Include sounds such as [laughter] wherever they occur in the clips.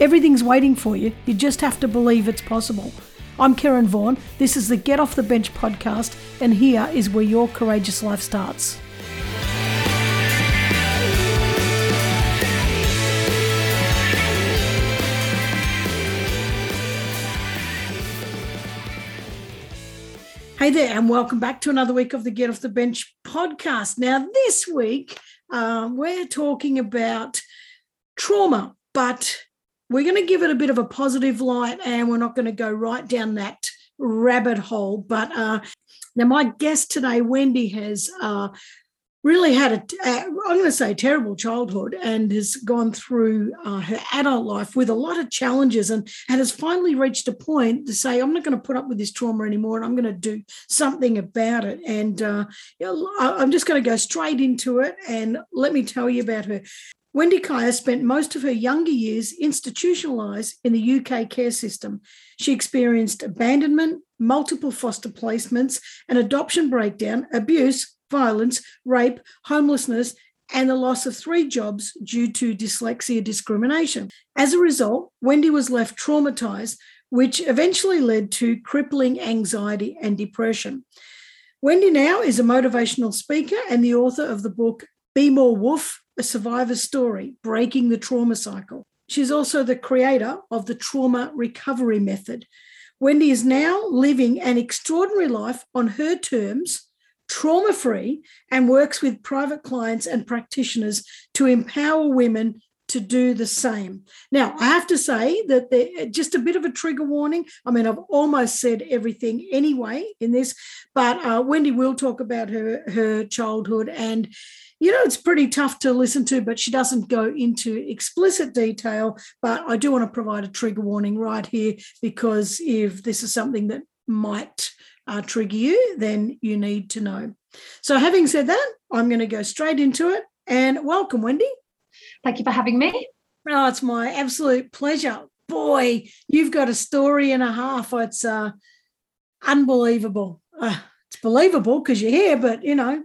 Everything's waiting for you. You just have to believe it's possible. I'm Karen Vaughan. This is the Get Off the Bench podcast, and here is where your courageous life starts. Hey there, and welcome back to another week of the Get Off the Bench podcast. Now, this week, uh, we're talking about trauma, but we're going to give it a bit of a positive light and we're not going to go right down that rabbit hole. But uh, now, my guest today, Wendy, has uh, really had a, uh, I'm going to say, terrible childhood and has gone through uh, her adult life with a lot of challenges and, and has finally reached a point to say, I'm not going to put up with this trauma anymore and I'm going to do something about it. And uh, you know, I'm just going to go straight into it and let me tell you about her. Wendy Kaya spent most of her younger years institutionalised in the UK care system. She experienced abandonment, multiple foster placements, an adoption breakdown, abuse, violence, rape, homelessness, and the loss of three jobs due to dyslexia discrimination. As a result, Wendy was left traumatized, which eventually led to crippling anxiety and depression. Wendy now is a motivational speaker and the author of the book Be More Wolf A Survivor's Story Breaking the Trauma Cycle. She's also the creator of the Trauma Recovery Method. Wendy is now living an extraordinary life on her terms trauma free, and works with private clients and practitioners to empower women to do the same. Now, I have to say that there, just a bit of a trigger warning. I mean, I've almost said everything anyway in this, but uh, Wendy will talk about her her childhood and. You know, it's pretty tough to listen to, but she doesn't go into explicit detail. But I do want to provide a trigger warning right here because if this is something that might uh, trigger you, then you need to know. So, having said that, I'm going to go straight into it. And welcome, Wendy. Thank you for having me. Oh, it's my absolute pleasure. Boy, you've got a story and a half. It's uh, unbelievable. Uh, it's believable because you're here, but you know.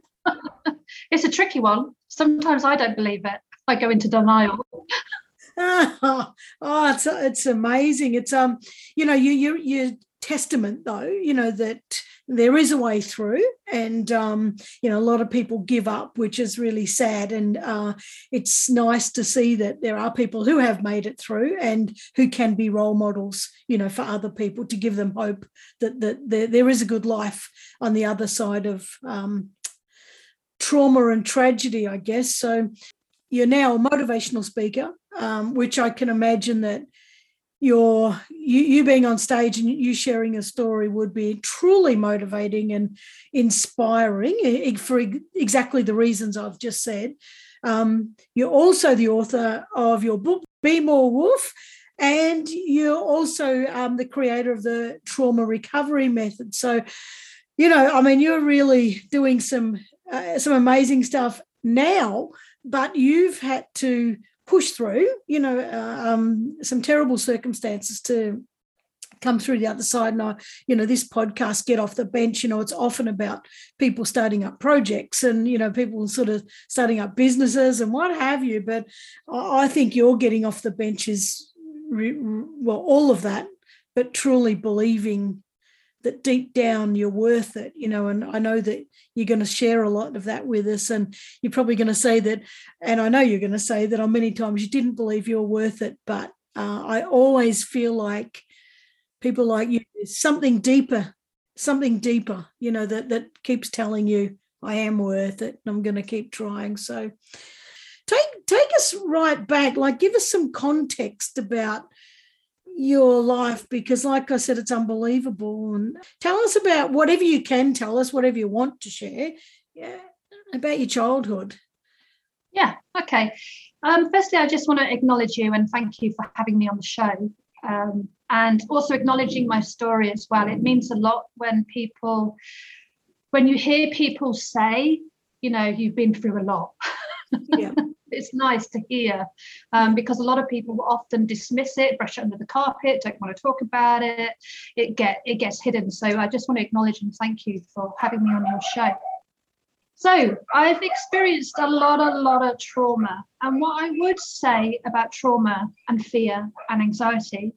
It's a tricky one. Sometimes I don't believe it. I go into denial. [laughs] oh, it's it's amazing. It's um, you know, you you you testament though you know that there is a way through and um, you know a lot of people give up which is really sad and uh, it's nice to see that there are people who have made it through and who can be role models you know for other people to give them hope that, that there, there is a good life on the other side of um, trauma and tragedy i guess so you're now a motivational speaker um, which i can imagine that your you, you being on stage and you sharing a story would be truly motivating and inspiring for exactly the reasons I've just said. Um, you're also the author of your book, Be More Wolf, and you're also um, the creator of the trauma recovery method. So, you know, I mean, you're really doing some uh, some amazing stuff now, but you've had to push through, you know, uh, um, some terrible circumstances to come through the other side. And I, you know, this podcast, Get Off the Bench, you know, it's often about people starting up projects and, you know, people sort of starting up businesses and what have you. But I think you're getting off the bench is, well, all of that, but truly believing that deep down you're worth it, you know, and I know that you're going to share a lot of that with us. And you're probably going to say that, and I know you're going to say that on many times you didn't believe you were worth it, but uh, I always feel like people like you, something deeper, something deeper, you know, that that keeps telling you I am worth it and I'm going to keep trying. So take take us right back, like give us some context about your life because like i said it's unbelievable and tell us about whatever you can tell us whatever you want to share yeah, about your childhood yeah okay um, firstly i just want to acknowledge you and thank you for having me on the show um, and also acknowledging my story as well. It means a lot when people, when you hear people say, you know, you've been through a lot. [laughs] Yeah. [laughs] it's nice to hear um, because a lot of people often dismiss it, brush it under the carpet, don't want to talk about it. It get it gets hidden. So I just want to acknowledge and thank you for having me on your show. So I've experienced a lot, a lot of trauma. And what I would say about trauma and fear and anxiety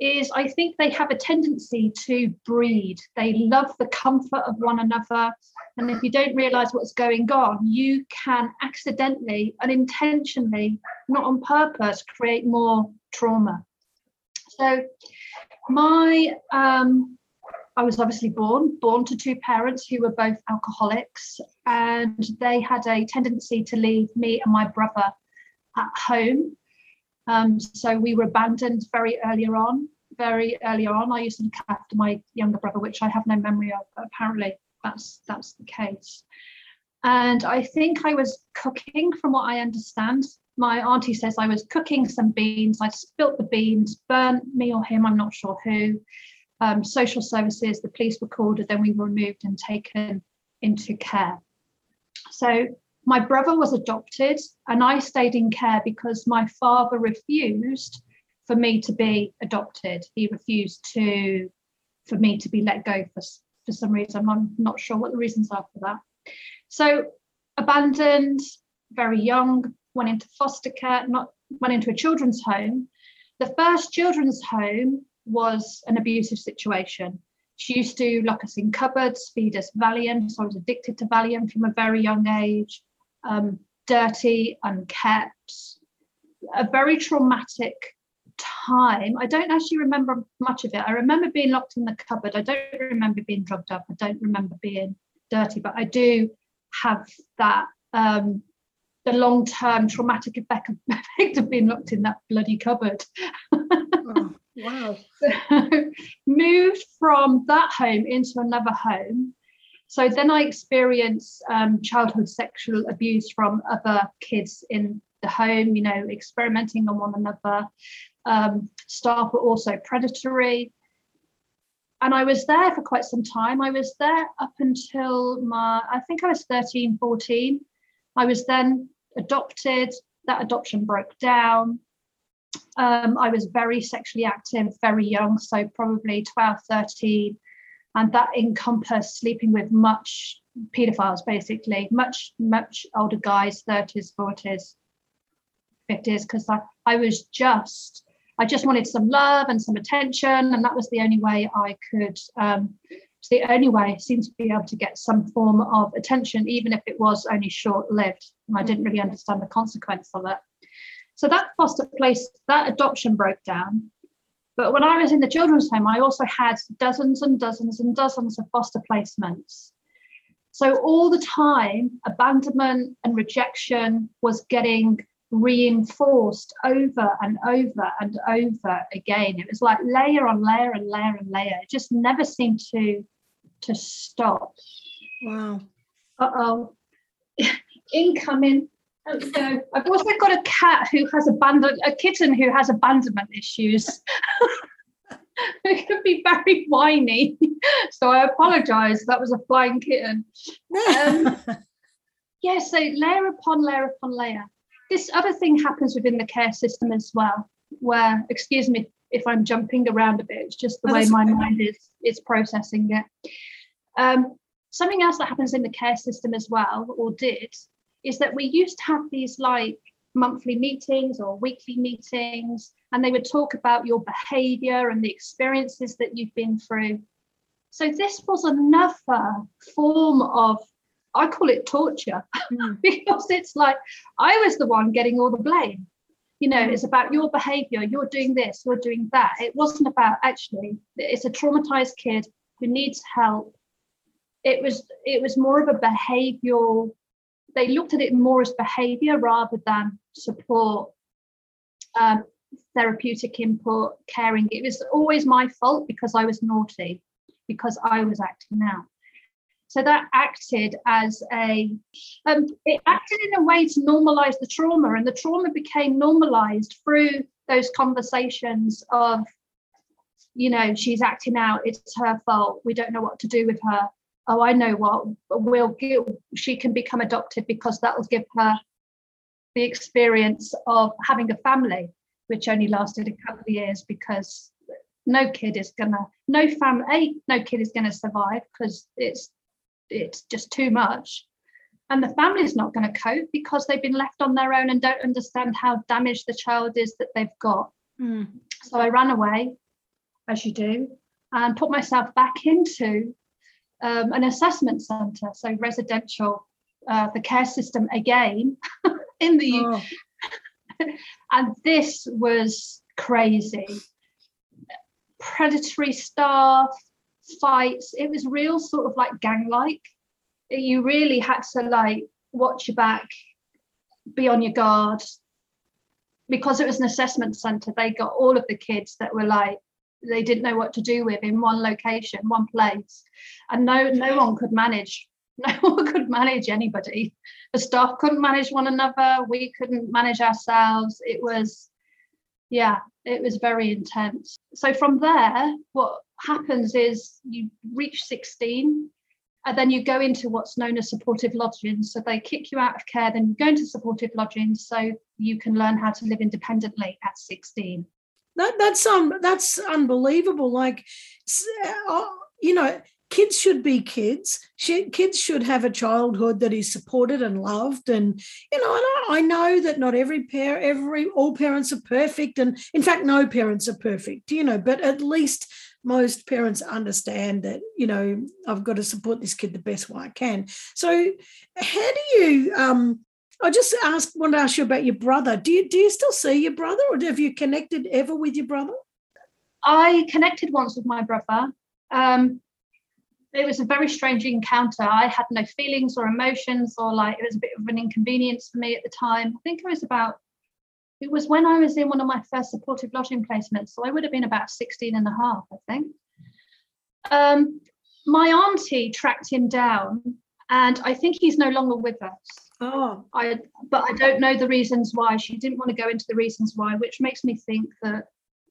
is I think they have a tendency to breed. They love the comfort of one another. And if you don't realize what's going on, you can accidentally, unintentionally, not on purpose, create more trauma. So, my, um, I was obviously born, born to two parents who were both alcoholics, and they had a tendency to leave me and my brother at home um, so we were abandoned very earlier on. Very earlier on, I used to look after my younger brother, which I have no memory of. But apparently, that's that's the case. And I think I was cooking, from what I understand. My auntie says I was cooking some beans. I spilt the beans, burnt me or him, I'm not sure who. Um, social services, the police were called, and then we were removed and taken into care. So my brother was adopted and I stayed in care because my father refused for me to be adopted. He refused to for me to be let go for, for some reason. I'm not sure what the reasons are for that. So abandoned, very young, went into foster care, not went into a children's home. The first children's home was an abusive situation. She used to lock us in cupboards, feed us Valium. So I was addicted to Valium from a very young age um, dirty, unkept, a very traumatic time. I don't actually remember much of it. I remember being locked in the cupboard. I don't remember being drugged up. I don't remember being dirty, but I do have that um, the long-term traumatic effect of, [laughs] being locked in that bloody cupboard. oh, [laughs] wow. [laughs] moved from that home into another home so then I experienced um, childhood sexual abuse from other kids in the home, you know, experimenting on one another. Um, staff were also predatory. And I was there for quite some time. I was there up until my, I think I was 13, 14. I was then adopted. That adoption broke down. Um, I was very sexually active, very young, so probably 12, 13 and that encompassed sleeping with much pedophiles basically. Much much older guys 30s 40s 50s because I, I was just i just wanted some love and some attention and that was the only way i could um, it's the only way I seemed to be able to get some form of attention even if it was only short lived and i didn't really understand the consequence of it. So that foster place that adoption broke down but when I was in the children's home, I also had dozens and dozens and dozens of foster placements. So all the time, abandonment and rejection was getting reinforced over and over and over again. It was like layer on layer and layer and layer. It just never seemed to to stop. Wow. Uh oh. [laughs] Incoming so I've also got a cat who has abandoned a kitten who has abandonment issues. [laughs] it can be very whiny. So I apologize. That was a flying kitten. Um, [laughs] yeah, so layer upon layer upon layer. This other thing happens within the care system as well, where, excuse me if I'm jumping around a bit, it's just the oh, way my okay. mind is is processing it. Um, something else that happens in the care system as well, or did, is that we used to have these like monthly meetings or weekly meetings, and they would talk about your behavior and the experiences that you've been through. So, this was another form of, I call it torture, mm. [laughs] because it's like I was the one getting all the blame. You know, it's about your behavior, you're doing this, you're doing that. It wasn't about actually, it's a traumatized kid who needs help. It was it was more of a behavioral they looked at it more as behavior rather than support, um, therapeutic input, caring. It was always my fault because I was naughty, because I was acting out. So that acted as a, um, it acted in a way to normalize the trauma, and the trauma became normalized through those conversations of you know, she's acting out, it's her fault, we don't know what to do with her. Oh, I know what, we'll give, she can become adopted because that'll give her the experience of having a family, which only lasted a couple of years because no kid is gonna, no family, no kid is gonna survive because it's it's just too much and the family's not going to cope because they've been left on their own and don't understand how damaged the child is that they've got. Mm. So I ran away, as you do, and put myself back into um, an assessment centre, so residential, uh, the care system again [laughs] in the oh. [laughs] and this was crazy. Predatory staff, fights. It was real sort of like gang like you really had to like watch your back, be on your guard. Because it was an assessment centre, they got all of the kids that were like they didn't know what to do with in one location, one place, and no no one could manage. [laughs] No one could manage anybody. The staff couldn't manage one another. We couldn't manage ourselves. It was, yeah, it was very intense. So from there, what happens is you reach 16 and then you go into what's known as supportive lodging. So they kick you out of care, then you go into supportive lodging so you can learn how to live independently at 16. That, that's um that's unbelievable. Like, uh, you know, kids should be kids. Kids should have a childhood that is supported and loved. And you know, and I know that not every pair, every all parents are perfect, and in fact, no parents are perfect. You know, but at least most parents understand that you know I've got to support this kid the best way I can. So, how do you? Um, I just want to ask you about your brother. Do you do you still see your brother, or have you connected ever with your brother? I connected once with my brother. Um, it was a very strange encounter. I had no feelings or emotions, or like it was a bit of an inconvenience for me at the time. I think it was about it was when I was in one of my first supportive lodging placements. So I would have been about 16 and a half, I think. Um, my auntie tracked him down, and I think he's no longer with us. Oh. I, but I don't know the reasons why. She didn't want to go into the reasons why, which makes me think that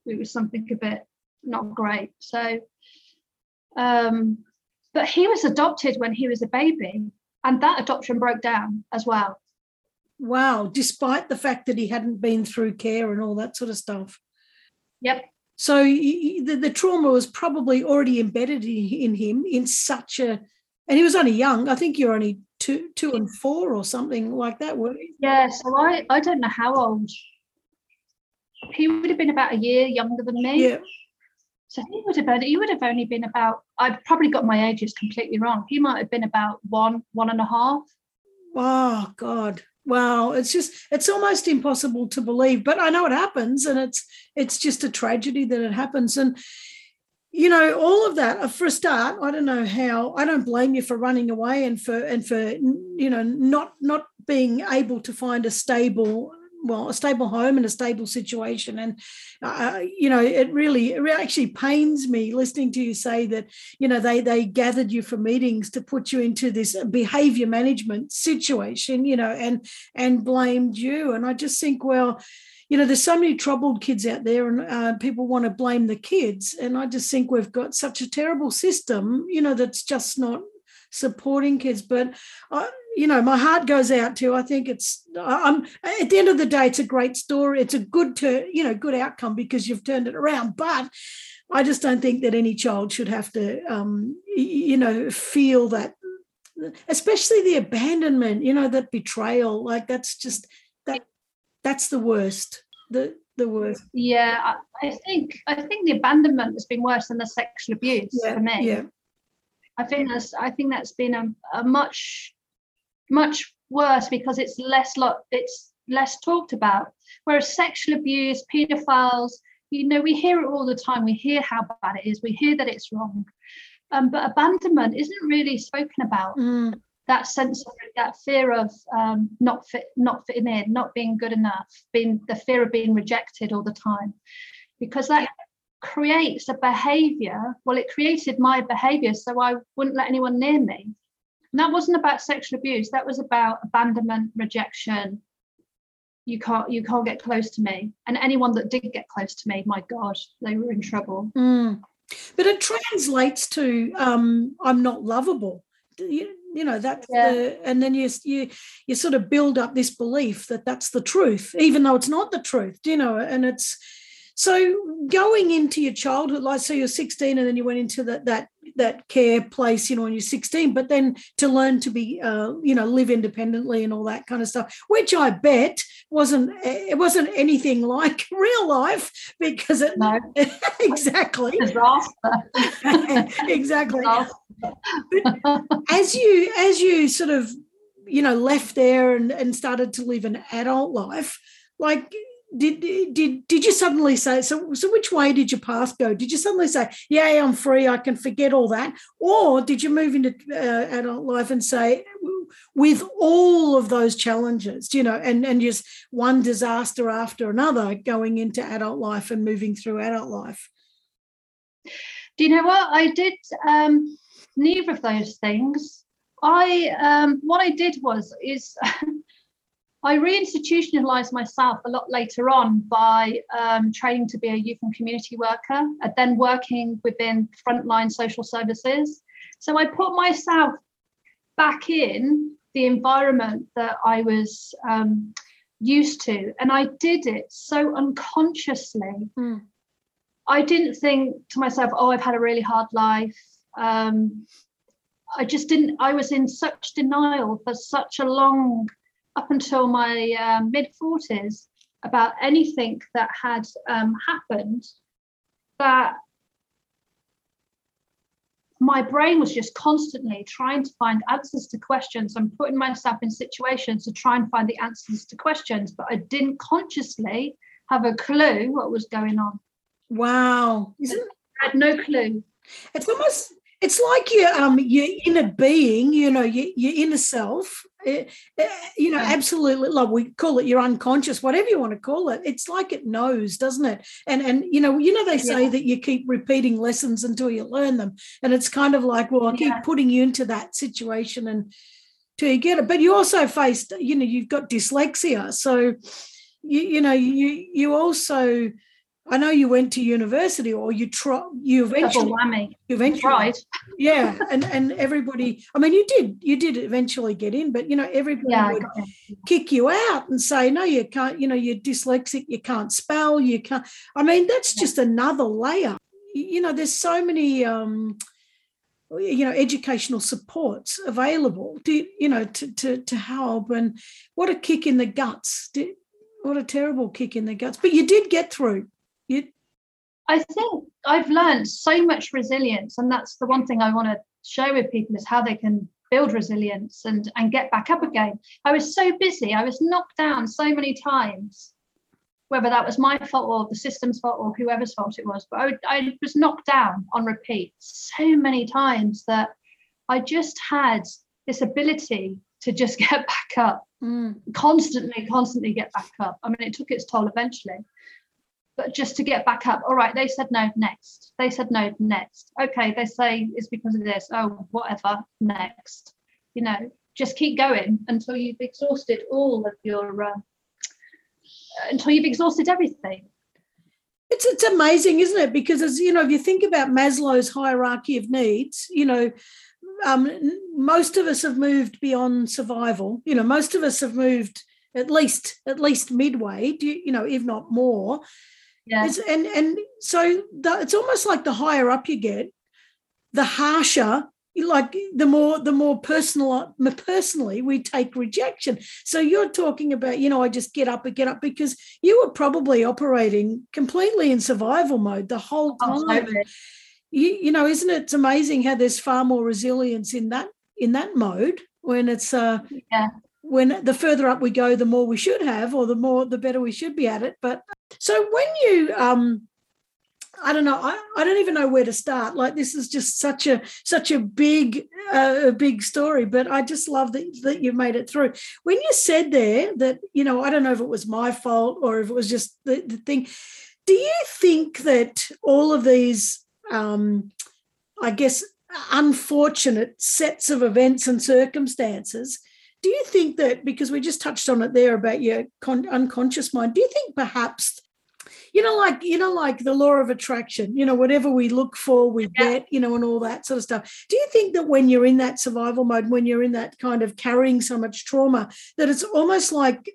it was something a bit not great. So, um, but he was adopted when he was a baby, and that adoption broke down as well. Wow, despite the fact that he hadn't been through care and all that sort of stuff. Yep. So the, the trauma was probably already embedded in, in him in such a, and he was only young. I think you're only two, two and four or something like that, were you? Yeah. So I, I don't know how old. He would have been about a year younger than me. Yeah. So he would have been, he would have only been about, I've probably got my ages completely wrong. He might have been about one, one and a half. Oh God. Wow, it's just it's almost impossible to believe, but I know it happens, and it's it's just a tragedy that it happens. And you know, all of that. Uh, for a start, I don't know how. I don't blame you for running away and for and for you know not not being able to find a stable well a stable home and a stable situation and uh, you know it really it actually pains me listening to you say that you know they they gathered you for meetings to put you into this behavior management situation you know and and blamed you and i just think well you know there's so many troubled kids out there and uh, people want to blame the kids and i just think we've got such a terrible system you know that's just not supporting kids but I, you know, my heart goes out to. I think it's. I'm at the end of the day, it's a great story. It's a good, to, you know, good outcome because you've turned it around. But I just don't think that any child should have to, um, you know, feel that, especially the abandonment. You know, that betrayal. Like that's just. That's the worst. The the worst. Yeah, I think I think the abandonment has been worse than the sexual abuse yeah, for me. Yeah. I think that's I think that's been a, a much much worse because it's less lot it's less talked about. Whereas sexual abuse, paedophiles, you know, we hear it all the time. We hear how bad it is. We hear that it's wrong. Um, but abandonment isn't really spoken about. Mm. That sense of that fear of um, not fit, not fitting in, not being good enough, being the fear of being rejected all the time, because that creates a behavior. Well, it created my behavior, so I wouldn't let anyone near me. And that wasn't about sexual abuse, that was about abandonment, rejection, you can't you can't get close to me and anyone that did get close to me my god they were in trouble mm. but it translates to um, i'm not lovable you know that's yeah. the and then you you you sort of build up this belief that that's the truth even though it's not the truth Do you know? And it's so going into your childhood like so you're 16 and then you went into that that that care place you know when you're 16 but then to learn to be uh, you know live independently and all that kind of stuff which i bet wasn't it wasn't anything [laughs] like real life because it no. [laughs] exactly. [laughs] Exactly as you as you sort of you know left there and, and started to live an adult life like did did did you suddenly say so so which way did your path go? Did you suddenly say yeah i'm free i can forget all that or did you move into uh, adult life and say with all of those challenges you know and and just one disaster after another going into adult life and moving through adult life? Do you know what? I did um neither of those things i um what i did was is [laughs] I reinstitutionalized myself a lot later on by um, training to be a youth and community worker and then working within frontline social services. So I put myself back in the environment that I was um, used to, and I did it so unconsciously. Mm. I didn't think to myself, oh, I've had a really hard life. Um, I just didn't, I was in such denial for such a long up until my uh, mid 40s about anything that had um, happened that my brain was just constantly trying to find answers to questions and putting myself in situations to try and find the answers to questions, but I didn't consciously have a clue what was going on. Wow. Isn't I had no clue. It's almost it's like your um your inner being, you know, your, your inner self Eh, eh, you know, absolutely. Like we call it your unconscious, whatever you want to call it. It's like it knows, doesn't it? And and you know, you know, they say yeah. that you keep repeating lessons until you learn them, and it's kind of like, well, I keep putting you into that situation and till you get it. But you also faced, you know, you've got dyslexia, so you you know, you you also I know you went to university or you try you eventually you eventually tried. [laughs] Yeah. And and everybody I mean you did you did eventually get in, but you know, everybody yeah, would kick you out and say, no, you can't, you know, you're dyslexic, you can't spell, you can't I mean, that's just another layer. You know, there's so many um you know educational supports available to you know to to, to help and what a kick in the guts what a terrible kick in the guts but you did get through you I think I've learned so much resilience, and that's the one thing I want to share with people is how they can build resilience and and get back up again. I was so busy, I was knocked down so many times, whether that was my fault or the system's fault or whoever's fault it was. But I, I was knocked down on repeat so many times that I just had this ability to just [laughs] get back up, mm. constantly, constantly get back up. I mean, it took its toll eventually but just to get back up. All right they said no next. They said no next. Okay they say it's because of this. Oh whatever next. You know just keep going until you've exhausted all of your uh, until you've exhausted everything. It's it's amazing isn't it? Because as you know if you think about maslow's hierarchy of needs you know um, most of us have moved beyond survival. You know most of us have moved at least at least midway you know if not more yeah. It's, and and so the, it's almost like the higher up you get, the harsher like the more the more personal personally we take rejection. So you're talking about you know i just get up and get up because you were probably operating completely in survival mode the whole time. oh, you, you know isn't it amazing how there's far more resilience in that in that mode when it's uh yeah when the further up we go the more we should have or the more the better we should be at it but so when you um I don't know. I, I don't even know where to start. Like this is just such a such a big uh, a big story. But I just love that that you made it through. When you said there that you know I don't know if it was my fault or if it was just the, the thing. Do you think that all of these, um, I guess, unfortunate sets of events and circumstances do you think that because we just touched on it there about your con- unconscious mind, do you think perhaps you know, like you know, like the law of attraction. You know, whatever we look for, we yeah. get. You know, and all that sort of stuff. Do you think that when you're in that survival mode, when you're in that kind of carrying so much trauma, that it's almost like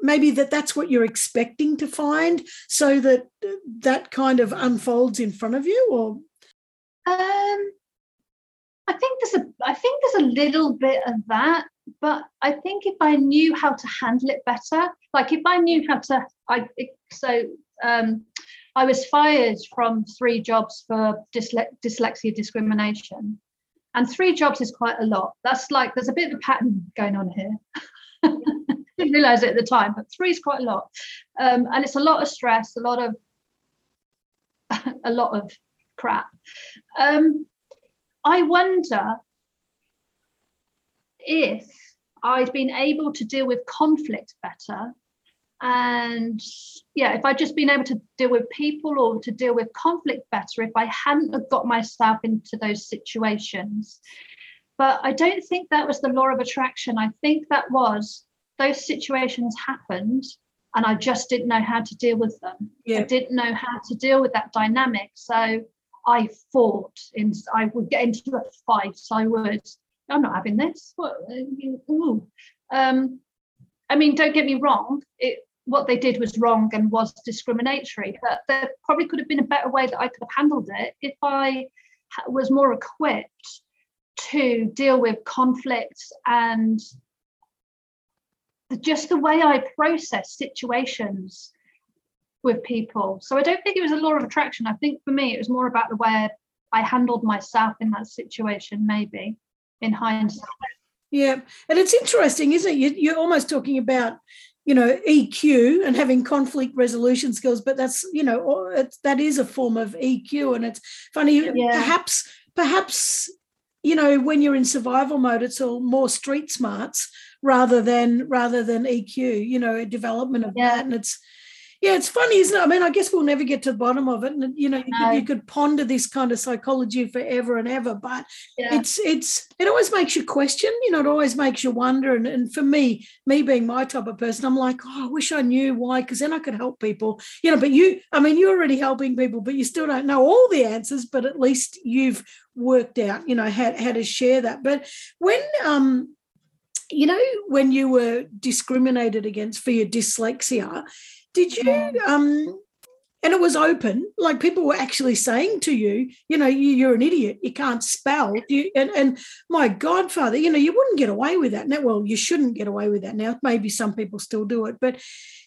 maybe that that's what you're expecting to find, so that that kind of unfolds in front of you, or um, I think there's a I think there's a little bit of that, but I think if I knew how to handle it better, like if I knew how to, I so um, I was fired from three jobs for dysle- dyslexia discrimination, and three jobs is quite a lot. That's like there's a bit of a pattern going on here. [laughs] Didn't realize it at the time, but three is quite a lot, um, and it's a lot of stress, a lot of [laughs] a lot of crap. Um, I wonder if I'd been able to deal with conflict better. And yeah, if I'd just been able to deal with people or to deal with conflict better, if I hadn't have got myself into those situations. But I don't think that was the law of attraction. I think that was those situations happened and I just didn't know how to deal with them. Yeah. I didn't know how to deal with that dynamic. So I fought I would get into a fight. I would, I'm not having this. What ooh. Um, I mean, don't get me wrong, it what they did was wrong and was discriminatory, but there probably could have been a better way that I could have handled it if I was more equipped to deal with conflicts and just the way I process situations with people. So I don't think it was a law of attraction. I think for me, it was more about the way I handled myself in that situation, maybe in hindsight. Yeah. And it's interesting, isn't it? You're almost talking about, you know, EQ and having conflict resolution skills, but that's, you know, that is a form of EQ. And it's funny, yeah. perhaps, perhaps, you know, when you're in survival mode, it's all more street smarts rather than rather than EQ, you know, development of yeah. that. And it's yeah, it's funny, isn't it? I mean, I guess we'll never get to the bottom of it, and you know, you, could, you could, ponder this kind of psychology forever and ever. But yeah. it's it's it always makes you question. You know, it always makes you wonder. And, and for me, me being my type of person, I'm like, oh, I wish I knew why, because then I could help people. You know, but you, I mean, you're already helping people, but you still don't know all the answers. But at least you've worked out, you know, how how to share that. But when um you know when you were discriminated against for your dyslexia did you um and it was open like people were actually saying to you you know you, are an idiot you can't spell you, and, and my godfather you know you wouldn't get away with that now well you shouldn't get away with that now maybe some people still do it but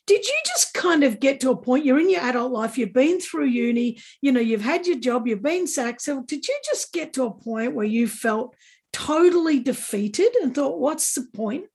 did you just kind of get to a point you're in your adult life you've been through uni you know you've had your job you've been sacked so did you just get to a point where you felt totally defeated and thought what's the point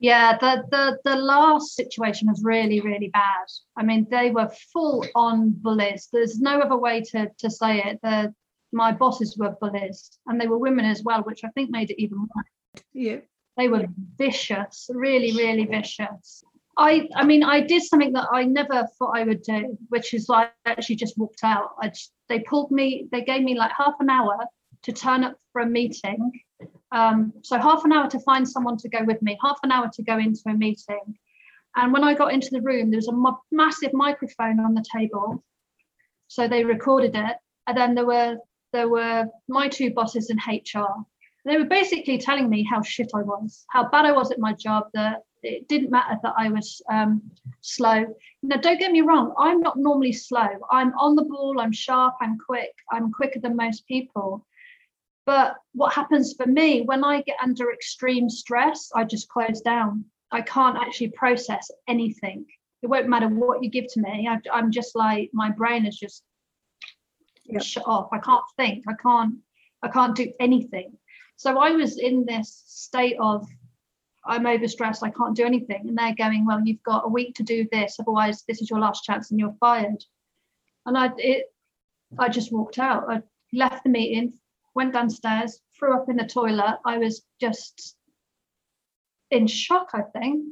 yeah, the the the last situation was really really bad. I mean, they were full on bullies. There's no other way to to say it. The my bosses were bullies, and they were women as well, which I think made it even worse. Yeah, they were vicious, really really vicious. I I mean, I did something that I never thought I would do, which is like I actually just walked out. I just, they pulled me. They gave me like half an hour to turn up for a meeting um, so half an hour to find someone to go with me, half an hour to go into a meeting. And when I got into the room, there was a massive microphone on the table. So they recorded it. And then there were there were my two bosses in HR. They were basically telling me how shit I was, how bad I was at my job, that it didn't matter that I was um, slow. Now, don't get me wrong, I'm not normally slow. I'm on the ball, I'm sharp, I'm quick, I'm quicker than most people. But what happens for me when I get under extreme stress, I just close down. I can't actually process anything. It won't matter what you give to me. I, am just like my brain is just yep. shut off. I can't think. I can't. I can't do anything. So I was in this state of I'm overstressed. I can't do anything, and they're going, "Well, you've got a week to do this. Otherwise, this is your last chance, and you're fired." And I it I just walked out. I left the meeting, went downstairs, threw up in the toilet. I was just in shock, I think.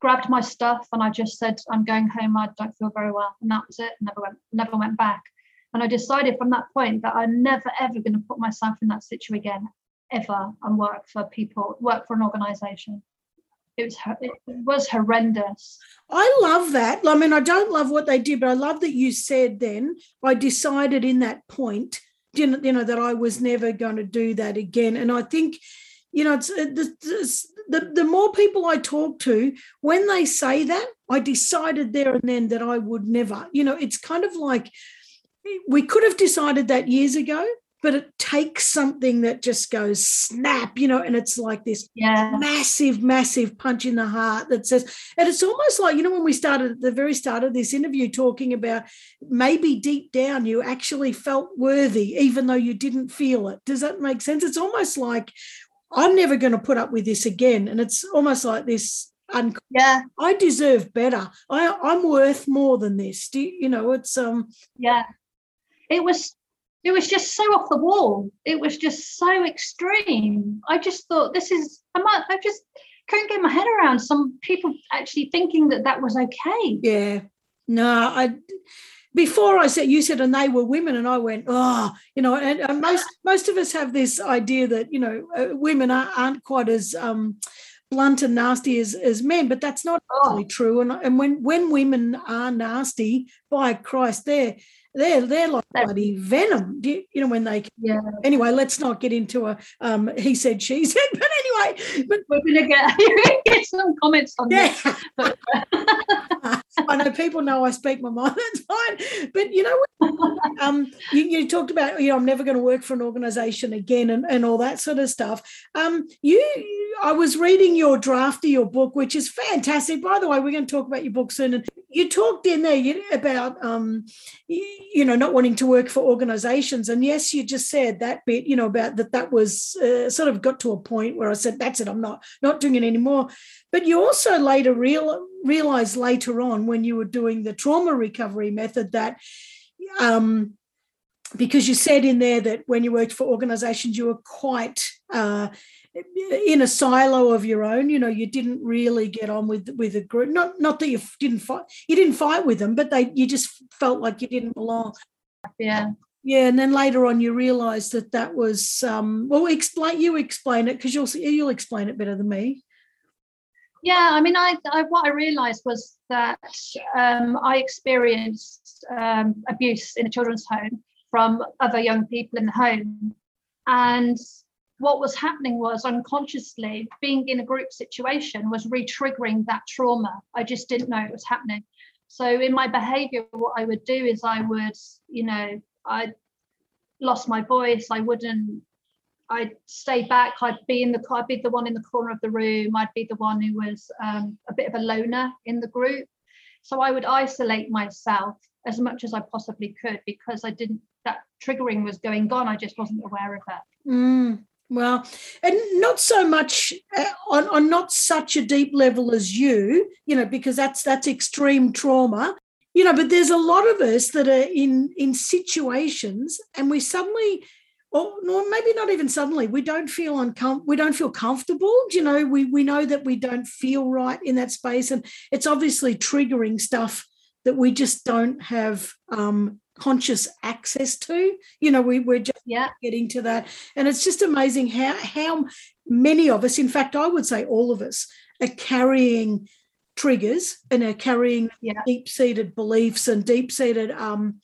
Grabbed my stuff and I just said, I'm going home. I don't feel very well. And that was it. Never went, never went back. And I decided from that point that I'm never ever going to put myself in that situation again, ever and work for people, work for an organization. It was it was horrendous. I love that. I mean, I don't love what they did, but I love that you said then I decided in that point, you know, you know that I was never going to do that again. And I think, you know, it's, uh, it's, the, the more people I talk to, when they say that, I decided there and then that I would never. You know, it's kind of like we could have decided that years ago, but it takes something that just goes snap, you know, and it's like this yeah. massive, massive punch in the heart that says, and it's almost like, you know, when we started at the very start of this interview talking about maybe deep down you actually felt worthy, even though you didn't feel it. Does that make sense? It's almost like I'm never going to put up with this again. And it's almost like this un- yeah i deserve better i i'm worth more than this do you, you know it's um yeah it was it was just so off the wall. It was just so extreme. I just thought this is i might i just couldn't get my head around some people actually thinking that that was okay. Yeah. No i before I said you said and they were women and I went oh you know and, and most most of us have this idea that you know uh, women are, not quite as um blunt and nasty as, as men, but that's not oh. true. And, and when when women are nasty, by Christ, they're they're they're like bloody venom. You, you, know when they yeah. Anyway, let's not get into a um he said she [laughs] said. But anyway, but we're gonna get, [laughs] get some comments on yeah. this. [laughs] But, I know people know I speak my [laughs] mind. That's fine. But you know, um, you, you, talked about you know I'm never going to work for an organisation again and, and all that sort of stuff. Um, you, I was reading your draft of your book, which is fantastic. By the way, we're going to talk about your book soon. And you talked in there about um, you know not wanting to work for organisations, and yes, you just said that bit. You know about that. That was uh, sort of got to a point where I said, "That's it. I'm not not doing it anymore." But you also later real, realized later on when you were doing the trauma recovery method that um, because you said in there that when you worked for organizations, you were quite uh, in a silo of your own. You know, you didn't really get on with with a group. Not not that you didn't fight, you didn't fight with them, but they you just felt like you didn't belong. Yeah. Yeah, and then later on, you realised that that was um, well. Explain you explain it because you'll you'll explain it better than me. Yeah, I mean, I, I what I realised was that um, I experienced um, abuse in a children's home from other young people in the home, and what was happening was unconsciously being in a group situation was re-triggering that trauma. I just didn't know it was happening. So in my behaviour, what I would do is I would, you know, I lost my voice. I wouldn't I'd stay back. I'd be in the I'd be the one in the corner of the room. I'd be the one who was um, a bit of a loner in the group. So I would isolate myself as much as I possibly could because I didn't that triggering was going on. I just wasn't aware of it. Mm, well, and not so much uh, on, on not such a deep level as you, you know, because that's that's extreme trauma you know but there's a lot of us that are in in situations and we suddenly or no, maybe not even suddenly. We don't feel uncom- we don't feel comfortable. You know, we we know that we don't feel right in that space, and it's obviously triggering stuff that we just don't have um, conscious access to. You know, we we're just yeah. getting to that, and it's just amazing how how many of us, in fact, I would say all of us, are carrying triggers and are carrying yeah. deep seated beliefs and deep seated um,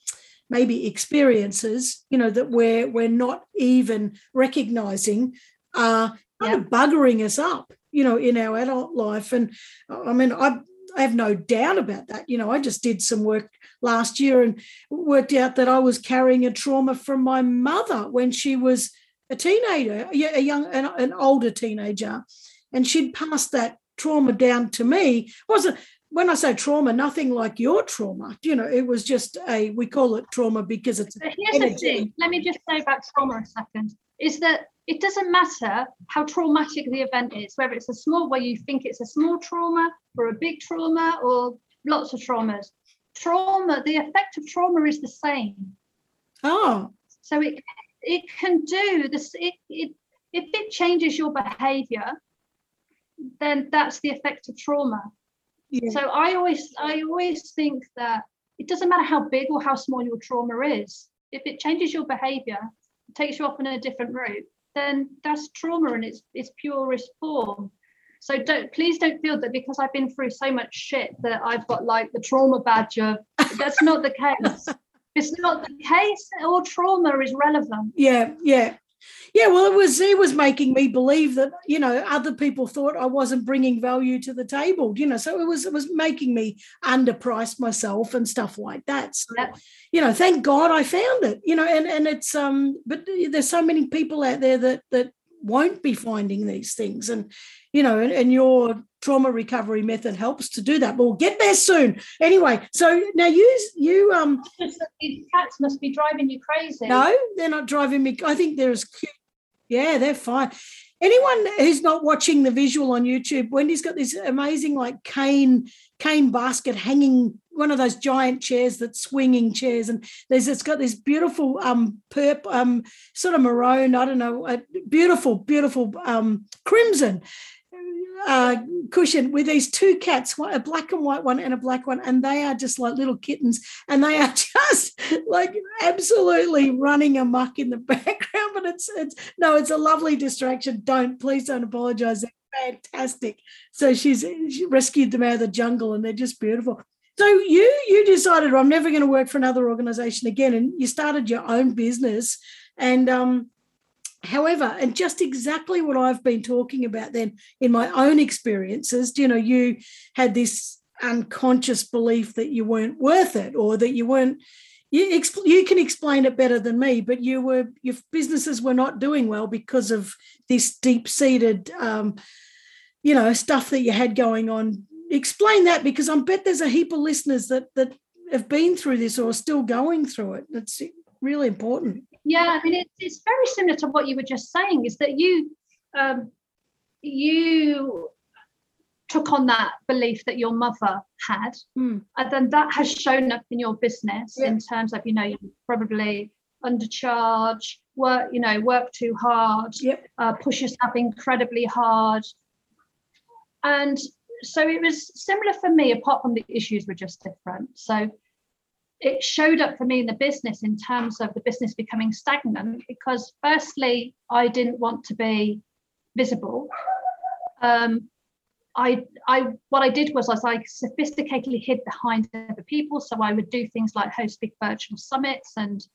maybe experiences, you know, that we're we're not even recognizing are kind of buggering us up, you know, in our adult life. And I mean, I I have no doubt about that. You know, I just did some work last year and worked out that I was carrying a trauma from my mother when she was a teenager, a young, an, an older teenager, and she'd passed that trauma down to me. It wasn't when I say trauma, nothing like your trauma. You know, it was just a we call it trauma because it's. But here's energy. the thing. Let me just say about trauma a second. Is that it doesn't matter how traumatic the event is, whether it's a small, where you think it's a small trauma or a big trauma or lots of traumas. Trauma, the effect of trauma is the same. Oh. So it it can do this. It, it if it changes your behavior, then that's the effect of trauma. Yeah. So I always I always think that it doesn't matter how big or how small your trauma is. If it changes your behavior, takes you off in a different route, then that's trauma in its its purest form. So don't please don't feel that because I've been through so much shit that I've got like the trauma badge of that's not the [laughs] case. it's not the case. All trauma is relevant. Yeah, yeah. Yeah, well, it was it was making me believe that you know other people thought I wasn't bringing value to the table, you know. So it was it was making me underprice myself and stuff like that. So, you know, thank God I found it, you know. And and it's um, but there's so many people out there that that won't be finding these things, and you know, and, and your trauma recovery method helps to do that. But we'll get there soon. Anyway, so now you you um these cats must be driving you crazy. No, they're not driving me. I think they're as cute. Yeah, they're fine. Anyone who's not watching the visual on YouTube, Wendy's got this amazing like cane cane basket hanging one of those giant chairs that swinging chairs and there's it's got this beautiful um perp um sort of maroon i don't know a beautiful beautiful um crimson uh, cushion with these two cats, one, a black and white one and a black one, and they are just like little kittens, and they are [laughs] just like absolutely running amok in the [laughs] background. But it's it's no, it's a lovely distraction. Don't please don't apologize. They're fantastic. So she's she rescued them out of the jungle, and they're just beautiful. So you you decided I'm never going to work for another organization again, and you started your own business, and um, However, and just exactly what I've been talking about then in my own experiences, you know, you had this unconscious belief that you weren't worth it or that you weren't you, you can explain it better than me but you were your businesses were not doing well because of this deep-seated um, you know stuff that you had going on explain that because i bet there's a heap of listeners that that have been through this or are still going through it it's really important yeah, I mean, it's, it's very similar to what you were just saying. Is that you um, you took on that belief that your mother had, mm. and then that has shown up in your business yeah. in terms of you know you probably undercharge, work you know work too hard, yep. uh, push yourself incredibly hard, and so it was similar for me. Apart from the issues were just different. So it showed up for me in the business in terms of the business becoming stagnant because firstly i didn't want to be visible um, I, I, what I did was, was I sophisticatedly hid behind other people. So I would do things like host big virtual summits and,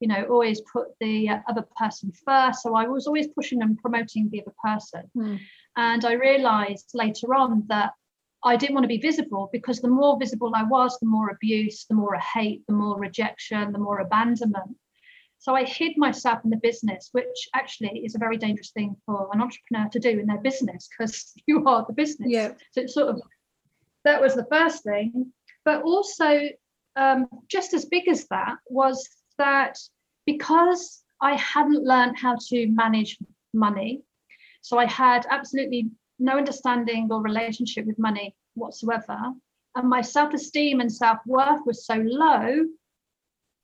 you know, always put the other person first. So I was always pushing and promoting the other person. Mm. And I realized later on that I didn't want to be visible because the more visible I was, the more abuse, the more hate, the more rejection, the more abandonment. So I hid myself in the business, which actually is a very dangerous thing for an entrepreneur to do in their business because [laughs] you are the business. Yeah. So it's sort of that was the first thing. But also, um, just as big as that was that because I hadn't learned how to manage money, so I had absolutely no understanding or relationship with money whatsoever. And my self esteem and self worth was so low,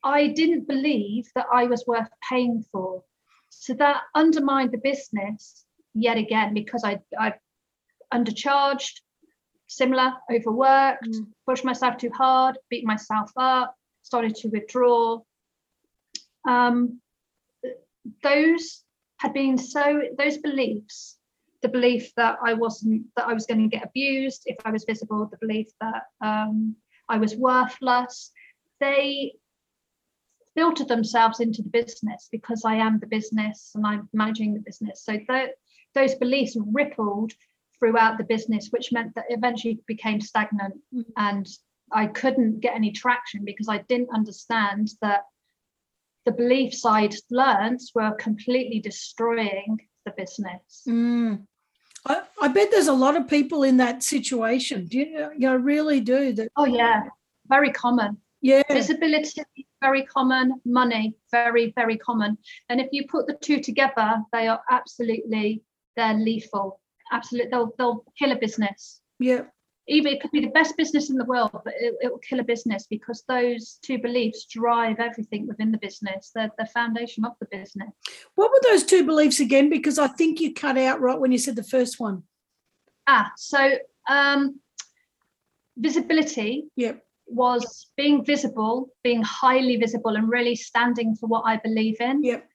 I didn't believe that I was worth paying for. So that undermined the business yet again because I, I undercharged, similar, overworked, mm. pushed myself too hard, beat myself up, started to withdraw. Um, those had been so, those beliefs the belief that I wasn't that I was going to get abused if I was visible, the belief that um, I was worthless. They filtered themselves into the business because I am the business and I'm managing the business. So th- those beliefs rippled throughout the business, which meant that eventually became stagnant mm-hmm. and I couldn't get any traction because I didn't understand that the beliefs I'd learned were completely destroying the business. Mm. I, I, bet there's a lot of people in that situation. Do you, you know, really do that? Oh yeah, very common. Yeah, visibility very common. Money very very common. And if you put the two together, they are absolutely they're lethal. Absolutely, they'll they'll kill a business. Yeah, even it could be the best business in the world, but it, it, will kill a business because those two beliefs drive everything within the business. They're the foundation of the business. What were those two beliefs again? Because I think you cut out right when you said the first one. Ah, so um, visibility. Yep. Was being visible, being highly visible, and really standing for what I believe in. Yep.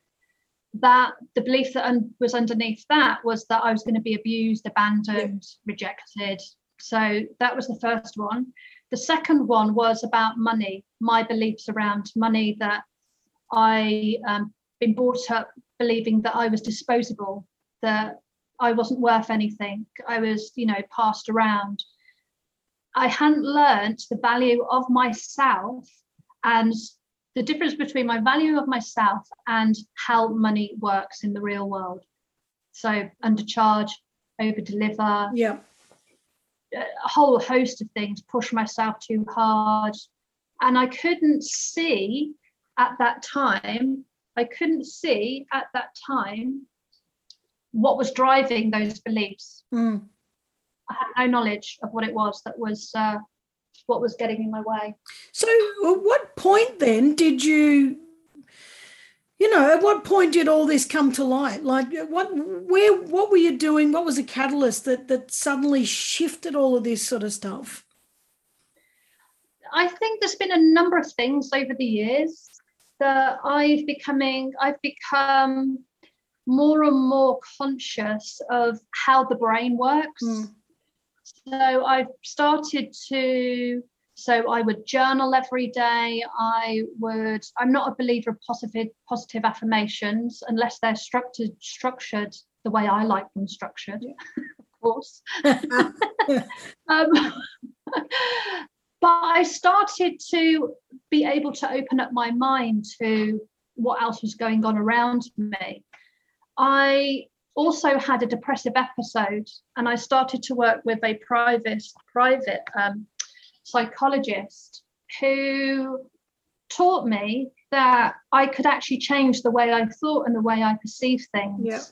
that the belief that un- was underneath that was that I was going to be abused, abandoned, yeah. rejected. So that was the first one. The second one was about money, my beliefs around money that I um, been brought up believing that I was disposable, that I wasn't worth anything. I was, you know, passed around. I hadn't learned the value of myself and the difference between my value of myself and how money works in the real world. So undercharge, over deliver. Yeah. A whole host of things, push myself too hard. And I couldn't see at that time, I couldn't see at that time what was driving those beliefs. Mm. I had no knowledge of what it was that was uh, what was getting in my way. So, at what point then did you, you know, at what point did all this come to light? Like, what, where, what were you doing? What was the catalyst that that suddenly shifted all of this sort of stuff? I think there's been a number of things over the years that I've becoming, I've become more and more conscious of how the brain works. Mm. So I've started to, so I would journal every day. I would, I'm not a believer of positive positive affirmations unless they're structured structured the way I like them structured, yeah. of course. [laughs] um, but I started to be able to open up my mind to what else was going on around me. I also had a depressive episode, and I started to work with a private private um, psychologist who taught me that I could actually change the way I thought and the way I perceive things. Yeah.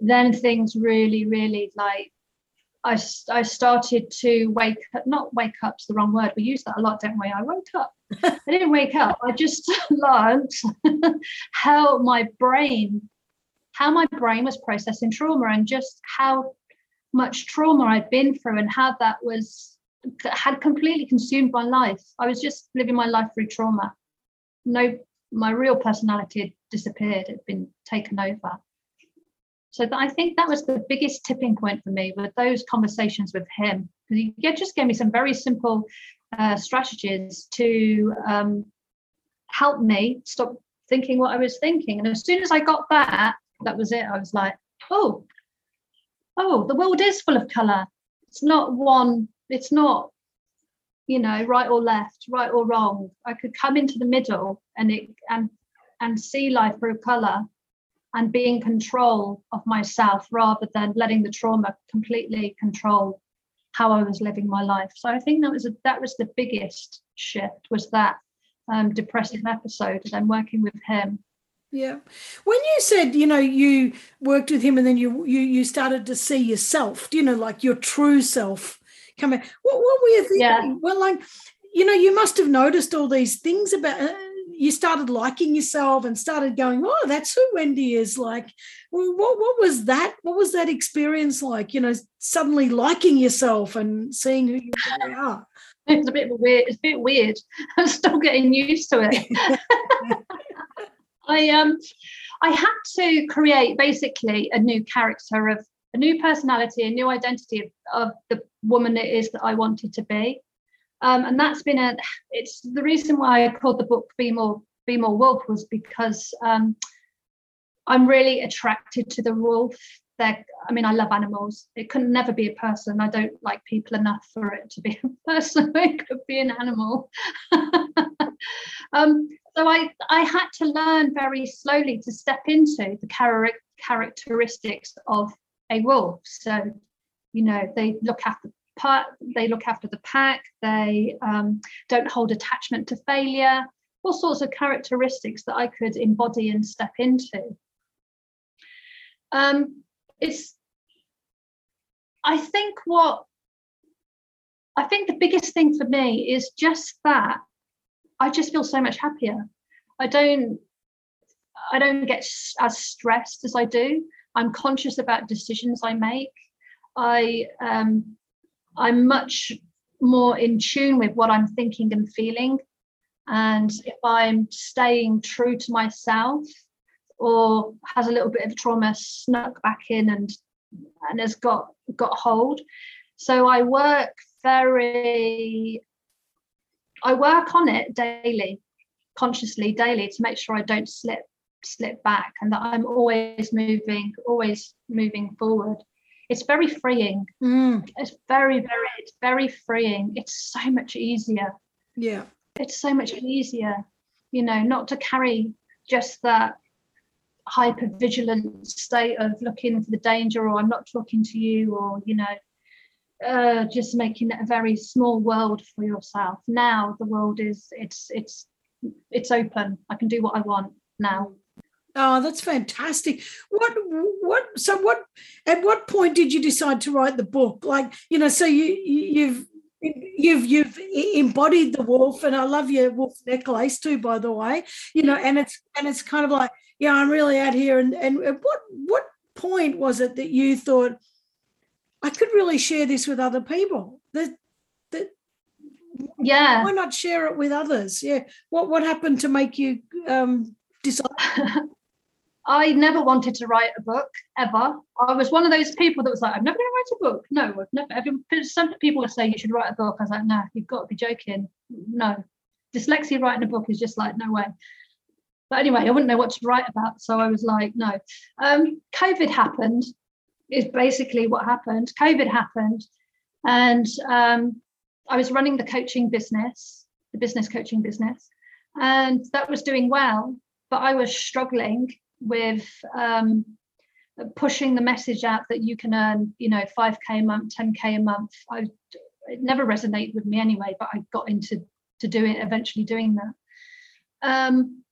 Then things really, really like I, I started to wake up, not wake up's the wrong word. We use that a lot, don't we? I woke up. I didn't wake up. I just [laughs] learned [laughs] how my brain how my brain was processing trauma and just how much trauma I'd been through and how that was had completely consumed my life. I was just living my life through trauma. No, my real personality had disappeared, had been taken over. So I think that was the biggest tipping point for me with those conversations with him. Because he just gave me some very simple uh, strategies to um, help me stop thinking what I was thinking. And as soon as I got that, that was it. I was like, oh, oh, the world is full of color. It's not one, it's not, you know, right or left, right or wrong. I could come into the middle and it and and see life through color and be in control of myself rather than letting the trauma completely control how I was living my life. So I think that was a, that was the biggest shift was that um, depressive episode and then working with him yeah. When you said, you know, you worked with him and then you you you started to see yourself, you know, like your true self coming. What what were you thinking? Yeah. Well, like, you know, you must have noticed all these things about uh, you started liking yourself and started going, oh, that's who Wendy is. Like, well, what what was that? What was that experience like? You know, suddenly liking yourself and seeing who you really are. [laughs] It's a bit weird. It's a bit weird. [laughs] I'm still getting used to it. [laughs] I um I had to create basically a new character of a new personality, a new identity of, of the woman it is that I wanted to be. Um, and that's been a it's the reason why I called the book Be More Be More Wolf was because um, I'm really attracted to the wolf. They're, I mean, I love animals. It could never be a person. I don't like people enough for it to be a [laughs] person. It could be an animal. [laughs] um, so I, I had to learn very slowly to step into the char- characteristics of a wolf. So, you know, they look after part, they look after the pack, they um, don't hold attachment to failure, all sorts of characteristics that I could embody and step into. Um, it's, I think what, I think the biggest thing for me is just that I just feel so much happier. I don't I don't get as stressed as I do. I'm conscious about decisions I make. I um, I'm much more in tune with what I'm thinking and feeling. And if I'm staying true to myself, or has a little bit of trauma snuck back in and and has got got hold. So I work very I work on it daily, consciously daily to make sure I don't slip slip back and that I'm always moving, always moving forward. It's very freeing. Mm. It's very, very, it's very freeing. It's so much easier. Yeah. It's so much easier, you know, not to carry just that hyper vigilant state of looking for the danger or I'm not talking to you or, you know, uh, just making it a very small world for yourself. Now the world is it's it's it's open. I can do what I want now. Oh, that's fantastic. What what so what at what point did you decide to write the book? Like, you know, so you you've you've you've embodied the wolf and I love your wolf necklace too, by the way. You know, and it's and it's kind of like, yeah, I'm really out here and and what what point was it that you thought I could really share this with other people? That that yeah. Why not share it with others? Yeah. What what happened to make you um decide [laughs] I never wanted to write a book ever. I was one of those people that was like, I'm never going to write a book. No, I've never. Every, some people would say you should write a book. I was like, no, you've got to be joking. No, dyslexia writing a book is just like no way. But anyway, I wouldn't know what to write about, so I was like, no. Um, COVID happened. Is basically what happened. COVID happened, and um, I was running the coaching business, the business coaching business, and that was doing well. But I was struggling with um, pushing the message out that you can earn, you know, 5k a month, 10k a month. I it never resonated with me anyway, but I got into to do it eventually doing that. Um,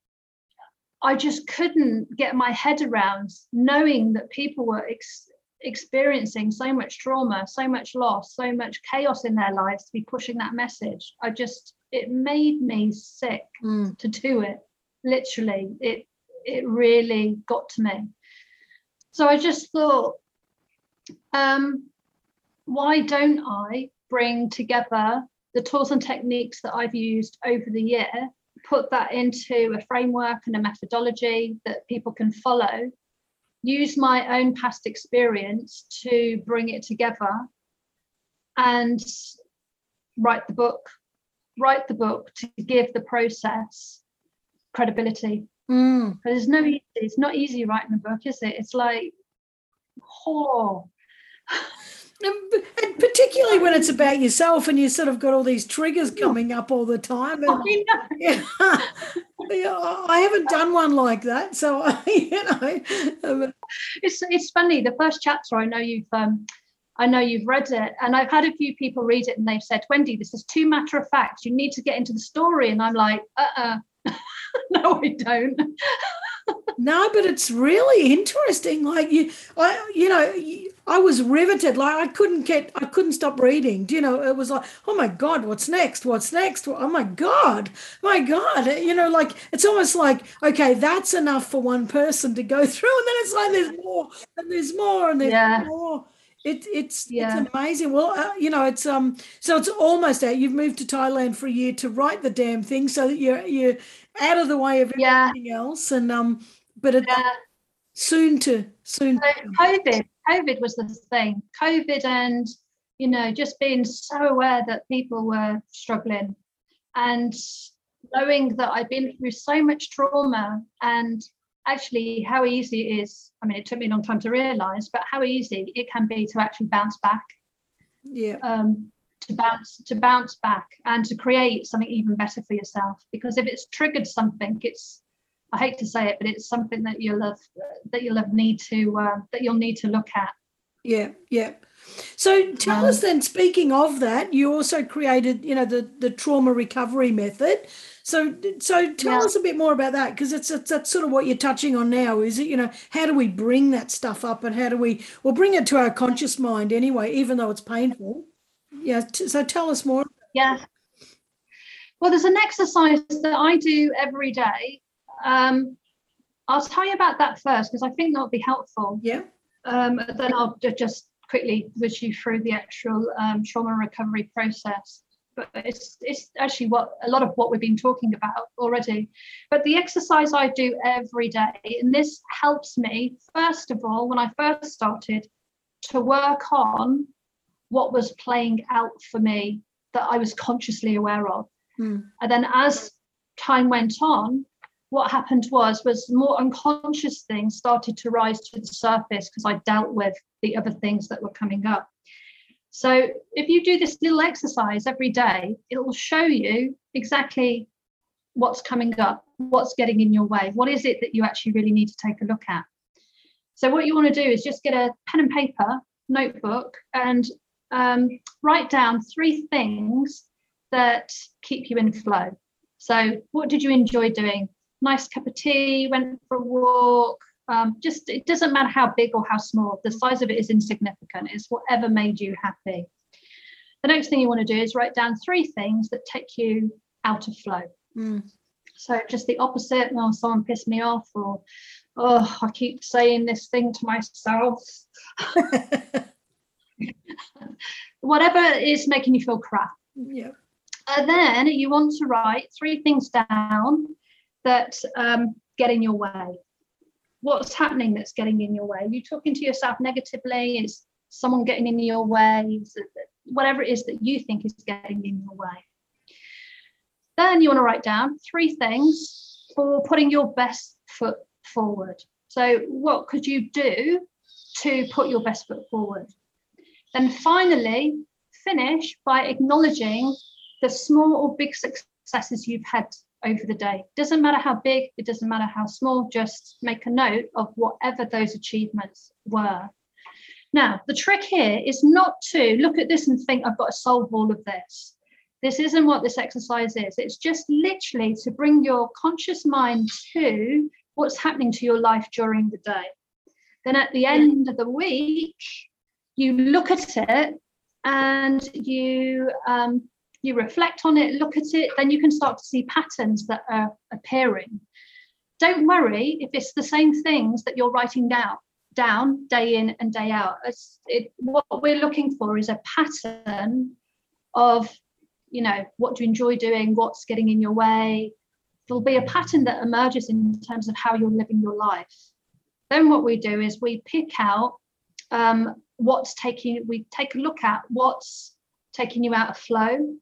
I just couldn't get my head around knowing that people were ex- experiencing so much trauma, so much loss, so much chaos in their lives to be pushing that message. I just it made me sick mm. to do it. Literally, it it really got to me. So I just thought, um, why don't I bring together the tools and techniques that I've used over the year, put that into a framework and a methodology that people can follow, use my own past experience to bring it together and write the book, write the book to give the process credibility. Mm. There's no easy, it's not easy writing a book, is it? It's like, oh. And particularly when it's about yourself and you sort of got all these triggers coming up all the time. And, [laughs] yeah, yeah, I haven't done one like that, so I, [laughs] you know. Um, it's it's funny. The first chapter, I know you've um, I know you've read it, and I've had a few people read it, and they've said, "Wendy, this is too matter of fact. You need to get into the story." And I'm like, "Uh, uh [laughs] [laughs] no, I don't." no, but it's really interesting. Like you, I, you know, I was riveted. Like I couldn't get, I couldn't stop reading. Do you know? It was like, oh my god, what's next? What's next? Oh my god, my god. You know, like it's almost like okay, that's enough for one person to go [laughs] through, and then it's like there's more, and there's more, and there's Yeah. more. It, it's Yeah. it's amazing. Well, uh, you know, it's um, so it's almost out. You've moved to Thailand for a year to write the damn thing, so that you're you're out of the way of Yeah. everything else, and um, but it, Yeah. soon to soon. So COVID, COVID was the thing. COVID and you know just being so aware that people were struggling, and knowing that I'd been through so much trauma and actually how easy it is. I mean, it took me a long time to realise, but how easy it can be to actually bounce back. Yeah, um, to bounce to bounce back and to create something even better for yourself because if it's triggered something it's i hate to say it but it's something that you'll have that you'll have need to uh, that you'll need to look at yeah, yeah. So tell Um, us then. Speaking of that, you also created, you know, the the trauma recovery method. So so tell Yeah. us a bit more about that because it's, it's that's sort of what you're touching on now. Is it you know how do we bring that stuff up and how do we well bring it to our conscious mind anyway, even though it's painful. Yeah. T- so tell us more. yeah well there's an exercise that i do every day um, i'll tell you about that first because i think that'll be helpful Yeah. um, then I'll ju- just quickly wish you through the actual um, trauma recovery process. but it's it's actually what a lot of what we've been talking about already. But the exercise I do every day, and this helps me first of all when I first started to work on what was playing out for me that I was consciously aware of. Mm. And then as time went on, what happened was was more unconscious things started to rise to the surface because I dealt with the other things that were coming up. So if you do this little exercise every day, it will show you exactly what's coming up, what's getting in your way, what is it that you actually really need to take a look at. So what you want to do is just get a pen and paper, notebook, and um, write down three things that keep you in flow. So what did you enjoy doing? Nice cup of tea, went for a walk, um, just it doesn't matter how big or how small the size of it is insignificant it's whatever made you happy the next thing you want to do is write down three things that take you out of flow mm. so just the opposite well someone pissed me off or oh i keep saying this thing to myself [laughs] whatever is making you feel crap yeah and then you want to write three things down that um, get in your way what's happening that's getting in your way? Are you talking to yourself negatively? Is someone getting in your way? Whatever it is that you think is getting in your way. Then you want to write down three things for putting your best foot forward. So, what could you do to put your best foot forward? Then finally, finish by acknowledging the small or big successes you've had over the day. Doesn't matter how big, it doesn't matter how small, just make a note of whatever those achievements were. Now, the trick here is not to look at this and think, I've got to solve all of this. This isn't what this exercise is. It's just literally to bring your conscious mind to what's happening to your life during the day. Then at the end of the week, you look at it and you um, you reflect on it, look at it, then you can start to see patterns that are appearing. Don't worry if it's the same things that you're writing down down day in and day out. It, what we're looking for is a pattern of, you know, what do you enjoy doing, what's getting in your way. There'll be a pattern that emerges in terms of how you're living your life. Then what we do is we pick out um, what's taking, we take a look at what's taking you out of flow,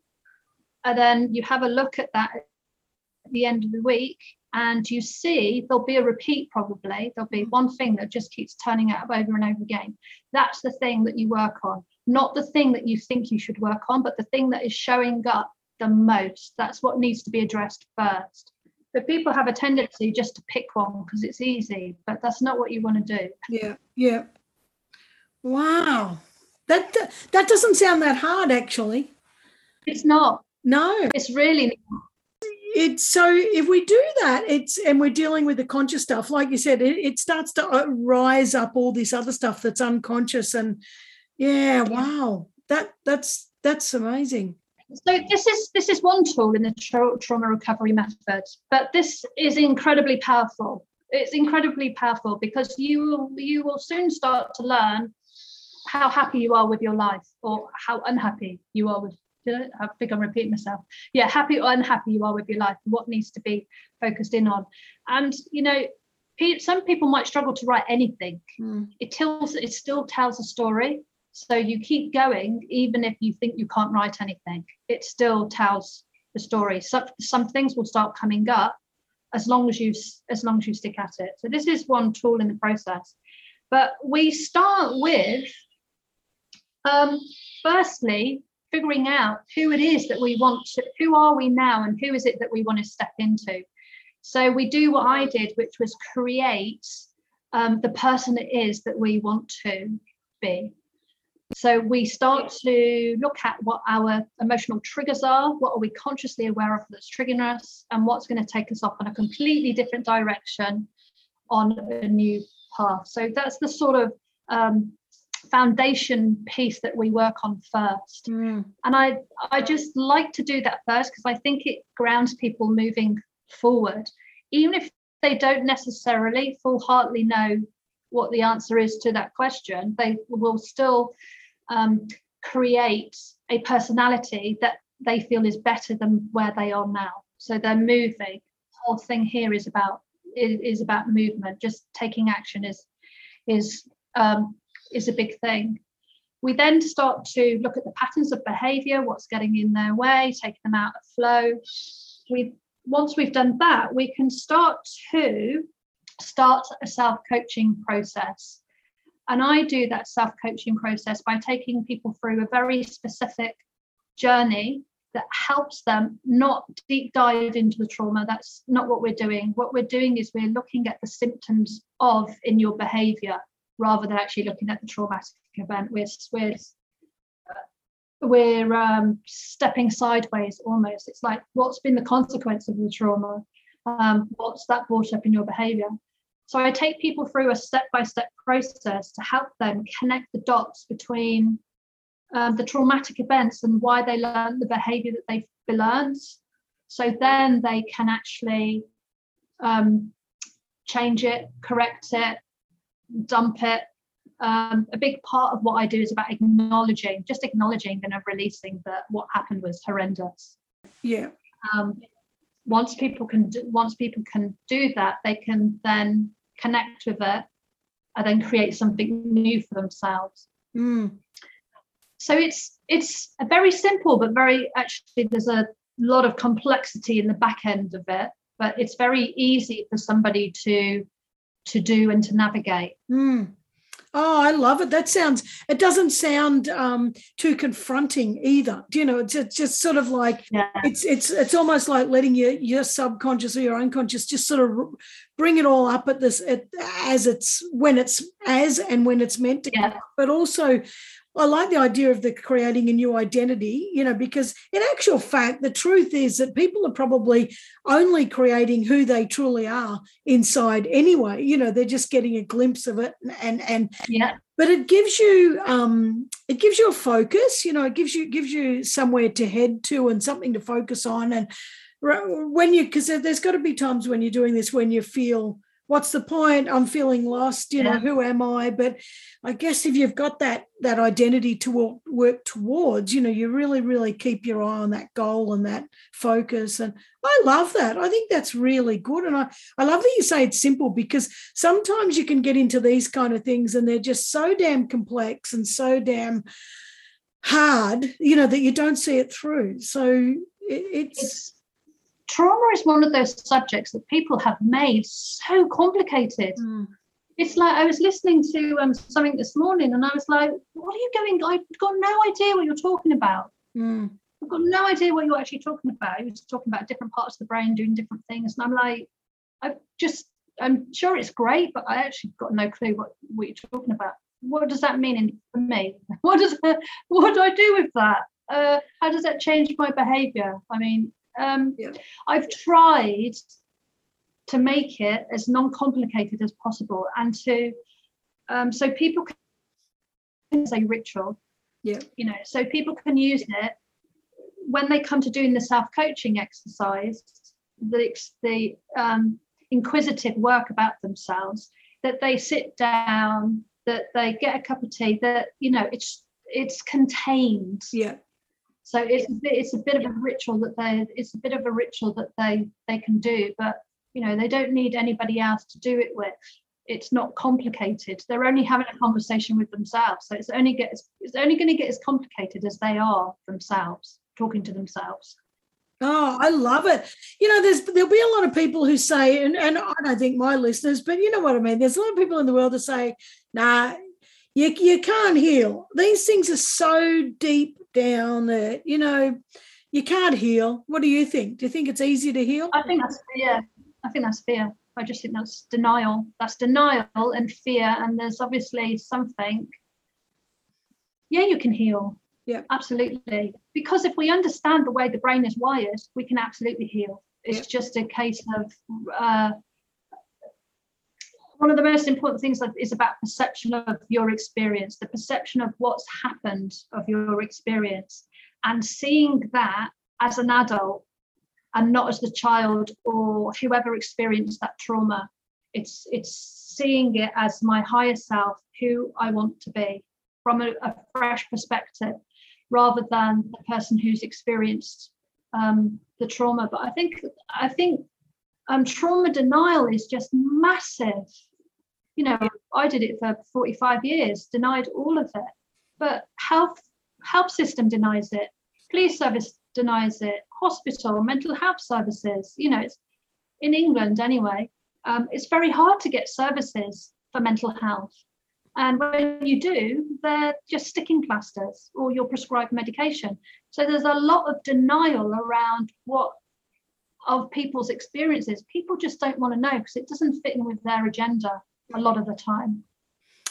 and then you have a look at that at the end of the week and you see there'll be a repeat probably. There'll be one thing that just keeps turning up over and over again. That's the thing that you work on. Not the thing that you think you should work on but the thing that is showing up the most. That's what needs to be addressed first. But people have a tendency just to pick one because it's easy but that's not what you want to do. Yeah yeah wow. That that doesn't sound that hard actually. It's not. No. It's really not. it's so if we do that it's and we're dealing with the conscious stuff like you said it, it starts to uh, rise up all this other stuff that's unconscious and yeah wow. That that's that's amazing. So this is this is one tool in the tra- trauma recovery method but this is incredibly powerful. It's incredibly powerful because you will you will soon start to learn how happy you are with your life or how unhappy you are with I think I'm repeating myself. Yeah, happy or unhappy you are with your life, what needs to be focused in on. And you know, some people might struggle to write anything. Mm. It tells it still tells a story. So you keep going, even if you think you can't write anything, it still tells the story. So, some things will start coming up as long as you as long as you stick at it. So this is one tool in the process. But we start with um, firstly figuring out who it is that we want to, who are we now and who is it that we want to step into. So we do what I did, which was create um, the person it is that we want to be. So we start to look at what our emotional triggers are, what are we consciously aware of that's triggering us, and what's going to take us off on a completely different direction on a new path. So that's the sort of um, foundation piece that we work on first. Mm. And I I just like to do that first because I think it grounds people moving forward, even if they don't necessarily full-heartedly know what the answer is to that question. They will still um, create a personality that they feel is better than where they are now. So they're moving. The whole thing here is about is, is about movement. Just taking action is is um, is a big thing. We then start to look at the patterns of behavior, what's getting in their way, taking them out of flow. We once we've done that, we can start to start a self-coaching process. And I do that self-coaching process by taking people through a very specific journey that helps them not deep dive into the trauma. That's not what we're doing. What we're doing is we're looking at the symptoms of in your behavior rather than actually looking at the traumatic event. We're, we're, uh, we're um, stepping sideways almost. It's like, what's been the consequence of the trauma? Um, what's that brought up in your behavior? So I take people through a step by step process to help them connect the dots between um, the traumatic events and why they learn the behavior that they've learned. So then they can actually um, change it, correct it, dump it. Um, a big part of what I do is about acknowledging, just acknowledging and releasing that what happened was horrendous. Yeah. Um, once people can do, once people can do that, they can then connect with it and then create something new for themselves. Mm so it's it's a very simple but very actually there's a lot of complexity in the back end of it but it's very easy for somebody to to do and to navigate mm. Oh, I love it. That sounds, it doesn't sound um, too confronting either. Do you know, it's, it's just sort of like, yeah. it's, it's, it's almost like letting your, your subconscious or your unconscious just sort of bring it all up at this, at, as it's, when it's as and when it's meant to, yeah. but also I like the idea of the creating a new identity, you know, because in actual fact, the truth is that people are probably only creating who they truly are inside anyway. You know, they're just getting a glimpse of it and and yeah. But it gives you um it gives you a focus, you know, it gives you gives you somewhere to head to and something to focus on. And when you because there's got to be times when you're doing this when you feel what's the point? I'm feeling lost you know who am i? But i guess if you've got that that identity to work towards you know you really really keep your eye on that goal and that focus. And i love that. I think that's really good. And i i love that you say it's simple because sometimes you can get into these kind of things and they're just so damn complex and so damn hard you know that you don't see it through. So it, it's, it's trauma is one of those subjects that people have made so complicated. Mm. It's like I was listening to um, something this morning and I was like, what are you going? I've got no idea what you're talking about. Mm. I've got no idea what you're actually talking about. He was talking about different parts of the brain doing different things. And I'm like, I just, I'm sure it's great, but I actually got no clue what, what you're talking about. What does that mean in, for me? [laughs] What does [laughs] what do I do with that? Uh, how does that change my behavior? I mean, um, yeah. I've tried to make it as non-complicated as possible and to um, so people can say ritual. Yeah. You know, so people can use it when they come to doing the self-coaching exercise, the, the um, inquisitive work about themselves, that they sit down, that they get a cup of tea, that you know, it's it's contained. Yeah so it's a bit, it's a bit of a ritual that they it's a bit of a ritual that they they can do, but you know they don't need anybody else to do it with. It's not complicated. They're only having a conversation with themselves. So it's only get it's only going to get as complicated as they are themselves talking to themselves. Oh, I love it. You know, there's there'll be a lot of people who say, and, and I don't think my listeners, but you know what I mean. There's a lot of people in the world that say, nah, you, you can't heal. These things are so deep down that, you know, you can't heal. What do you think? Do you think it's easy to heal? I think that's fear. I think that's fear. I just think that's denial. That's denial and fear. And there's obviously something. Yeah, you can heal. Yeah. Absolutely. Because if we understand the way the brain is wired, we can absolutely heal. It's yeah. just a case of uh, one of the most important things is about perception of your experience, the perception of what's happened of your experience, and seeing that as an adult and not as the child or whoever experienced that trauma. It's it's seeing it as my higher self, who I want to be from a, a fresh perspective. rather than the person who's experienced um, the trauma. But I think I think um, trauma denial is just massive. You know, I did it for 45 years, denied all of it. But health health system denies it, police service denies it, hospital, mental health services. You know, it's in England anyway. Um, it's very hard to get services for mental health. And when you do, they're just sticking plasters or your prescribed medication. So there's a lot of denial around what of people's experiences. People just don't want to know because it doesn't fit in with their agenda a lot of the time.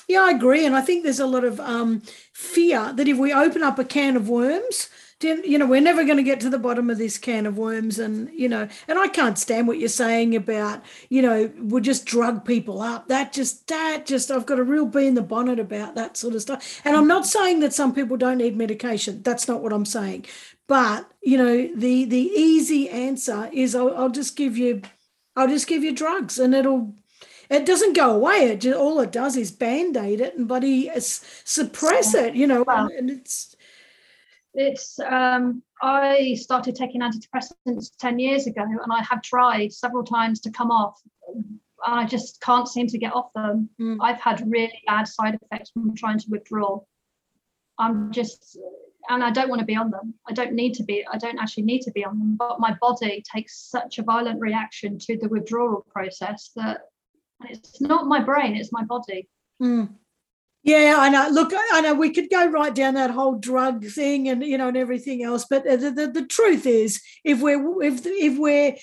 Yeah, I agree. And I think there's a lot of um, fear that if we open up a can of worms, you know, we're never going to get to the bottom of this can of worms. And, you know, and I can't stand what you're saying about, you know, we'll just drug people up. That just, that just, I've got a real bee in the bonnet about that sort of stuff. And I'm not saying that some people don't need medication. That's not what I'm saying. But, you know, the the easy answer is I'll, I'll just give you, I'll just give you drugs and it'll it doesn't go away. It just, all it does is band aid it and bloody suppress it, you know. and it's it's um, I started taking antidepressants 10 years ago and I have tried several times to come off. I just can't seem to get off them. Mm. I've had really bad side effects from trying to withdraw. I'm just, and I don't want to be on them. I don't need to be, I don't actually need to be on them, but my body takes such a violent reaction to the withdrawal process that it's not my brain, it's my body. Mm. Yeah, I know. Look, I know we could go right down that whole drug thing and you know and everything else, but the, the, the truth is, if we're if if we're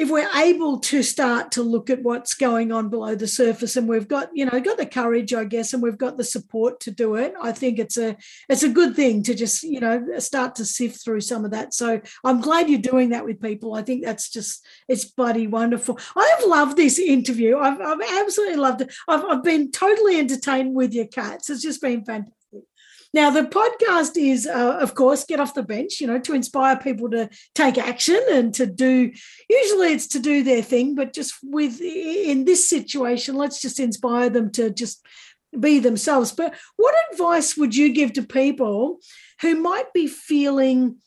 if we're able to start to look at what's going on below the surface and we've got you know got the courage i guess and we've got the support to do it i think it's a it's a good thing to just you know start to sift through some of that. So i'm glad you're doing that with people. I think that's just it's bloody wonderful. I have loved this interview. I've, I've absolutely loved it. I've, I've been totally entertained with your cats. It's just been fantastic now, the podcast is, uh, of course, get off the bench, you know, to inspire people to take action and to do, usually it's to do their thing, but just with, in this situation, let's just inspire them to just be themselves. But what advice would you give to people who might be feeling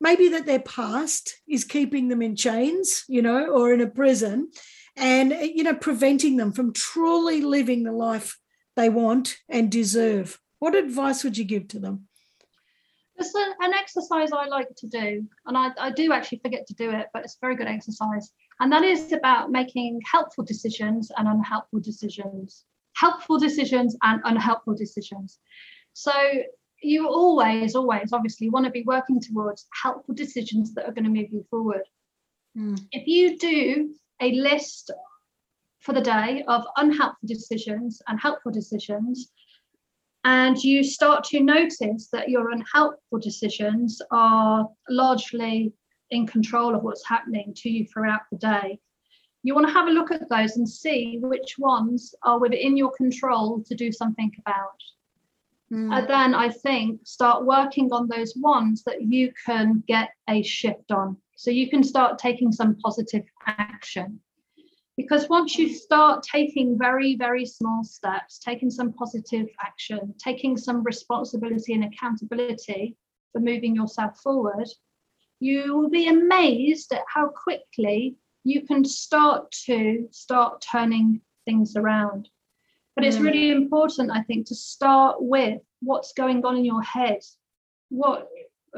maybe that their past is keeping them in chains, you know, or in a prison and, you know, preventing them from truly living the life they want and deserve? What advice would you give to them? There's a, an exercise I like to do, and I, I do actually forget to do it, but it's a very good exercise. And that is about making helpful decisions and unhelpful decisions, helpful decisions and unhelpful decisions. So you always, always, obviously, want to be working towards helpful decisions that are going to move you forward. Mm. If you do a list for the day of unhelpful decisions and helpful decisions, and you start to notice that your unhelpful decisions are largely in control of what's happening to you throughout the day. You want to have a look at those and see which ones are within your control to do something about. Mm. And then I think start working on those ones that you can get a shift on. So you can start taking some positive action. Because once you start taking very, very small steps, taking some positive action, taking some responsibility and accountability for moving yourself forward, you will be amazed at how quickly you can start to start turning things around. But it's mm. really important, I think, to start with what's going on in your head. What,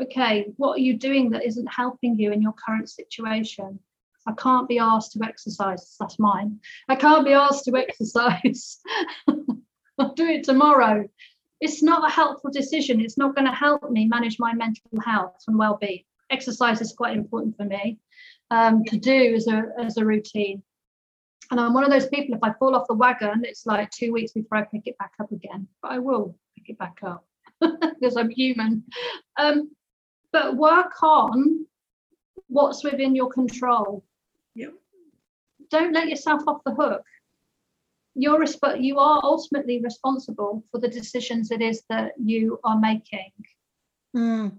okay, what are you doing that isn't helping you in your current situation? I can't be asked to exercise. That's mine. I can't be asked to exercise. [laughs] I'll do it tomorrow. It's not a helpful decision. It's not going to help me manage my mental health and well-being. Exercise is quite important for me um, to do as a as a routine. And I'm one of those people. If I fall off the wagon, it's like two weeks before I pick it back up again. But I will pick it back up [laughs] because I'm human. Um, but work on what's within your control yeah. Don't let yourself off the hook. You're resp- you are ultimately responsible for the decisions it is that you are making. Mm.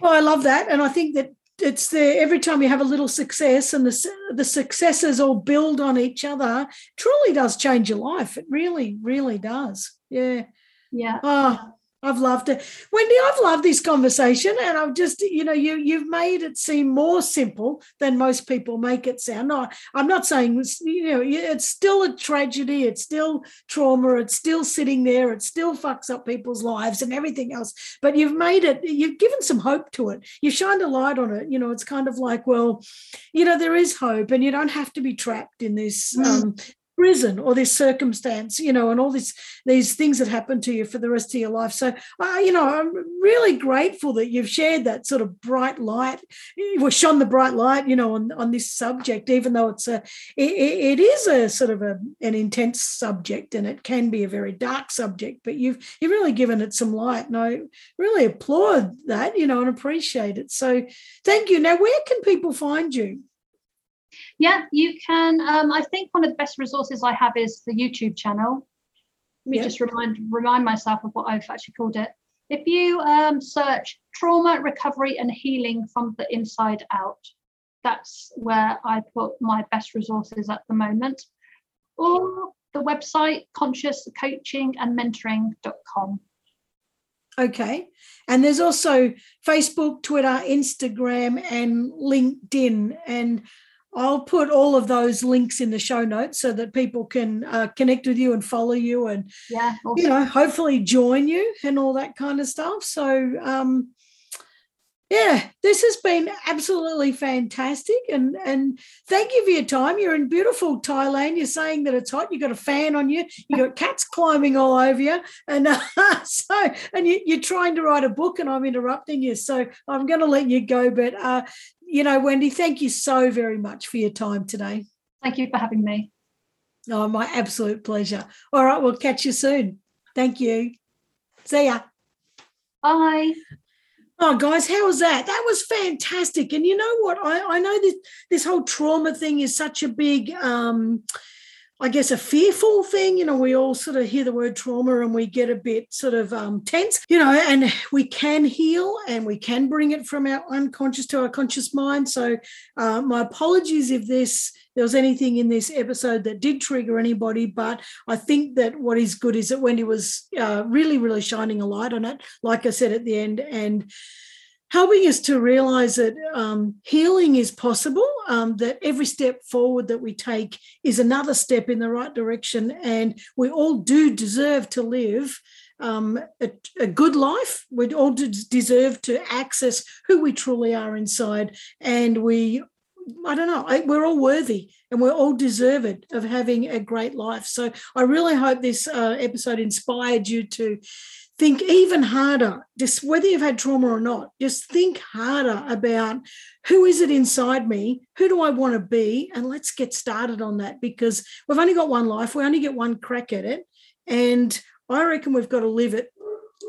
Well, I love that, and I think that it's the every time you have a little success, and the the successes all build on each other. Truly does change your life. It really, really does. Yeah. Yeah. Oh, I've loved it. Wendy, I've loved this conversation and I've just, you know, you you've made it seem more simple than most people make it sound. No, I'm not saying you know, it's still a tragedy, it's still trauma, it's still sitting there, it still fucks up people's lives and everything else. But you've made it, you've given some hope to it. You've shined a light on it. You know, it's kind of like, well, you know, there is hope and you don't have to be trapped in this mm. um, prison or this circumstance, you know, and all this these things that happen to you for the rest of your life. So, uh, you know, I'm really grateful that you've shared that sort of bright light, well, shone the bright light, you know, on, on this subject, even though it's a, it, it is a sort of a, an intense subject and it can be a very dark subject, but you've you've really given it some light, and I really applaud that, you know, and appreciate it. So, thank you. Now, where can people find you? Yeah, you can. Um, I think one of the best resources I have is the YouTube channel. Let me just remind remind myself of what I've actually called it. If you um, search trauma recovery and healing from the inside out, that's where I put my best resources at the moment. Or the website conscious coaching and mentoring.com. Okay. And there's also Facebook, Twitter, Instagram, and LinkedIn. And I'll put all of those links in the show notes so that people can uh, connect with you and follow you and yeah, awesome. you know hopefully join you and all that kind of stuff. So um, yeah, this has been absolutely fantastic and and thank you for your time. You're in beautiful Thailand. You're saying that it's hot. You've got a fan on you. You've got cats climbing all over you, and uh, [laughs] so and you, are trying to write a book, and I'm interrupting you. So I'm going to let you go. But uh, you know, Wendy, thank you so very much for your time today. Thank you for having me. Oh, my absolute pleasure. All right, we'll catch you soon. Thank you. See ya. Bye. Oh, guys, how was that? That was fantastic. And you know what? I, I know this this whole trauma thing is such a big um, I guess, a fearful thing. You know, we all sort of hear the word trauma and we get a bit sort of um, tense, you know, and we can heal and we can bring it from our unconscious to our conscious mind. So, uh, my apologies if this there was anything in this episode that did trigger anybody, but I think that what is good is that Wendy was uh, really, really shining a light on it, like I said at the end, and helping us to realize that um, healing is possible, um, that every step forward that we take is another step in the right direction, and we all do deserve to live. Um, a, a, good life. We all deserve to access who we truly are inside, and we, I don't know, we're all worthy and we're all deserved of having a great life. So I really hope this uh, episode inspired you to think even harder, just whether you've had trauma or not, just think harder about who is it inside me? Who do I want to be? And let's get started on that because we've only got one life. We only get one crack at it. And I reckon we've got to live it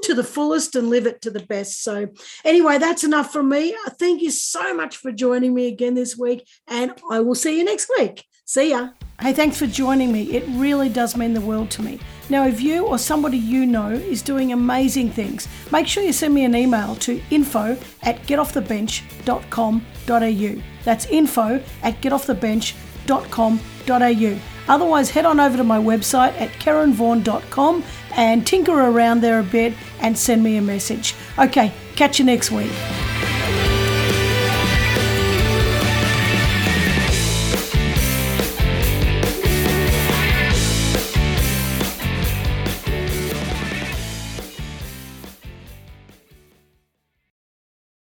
to the fullest and live it to the best. So, anyway, that's enough from me. Uh, thank you so much for joining me again this week, and I will see you next week. See ya. Hey, thanks for joining me. It really does mean the world to me. Now, if you or somebody you know is doing amazing things, make sure you send me an email to info at getoffthebench.com.au. That's info at getoffthebench.com.au. Otherwise, head on over to my website at karenvaughan.com and tinker around there a bit and send me a message. Okay, catch you next week.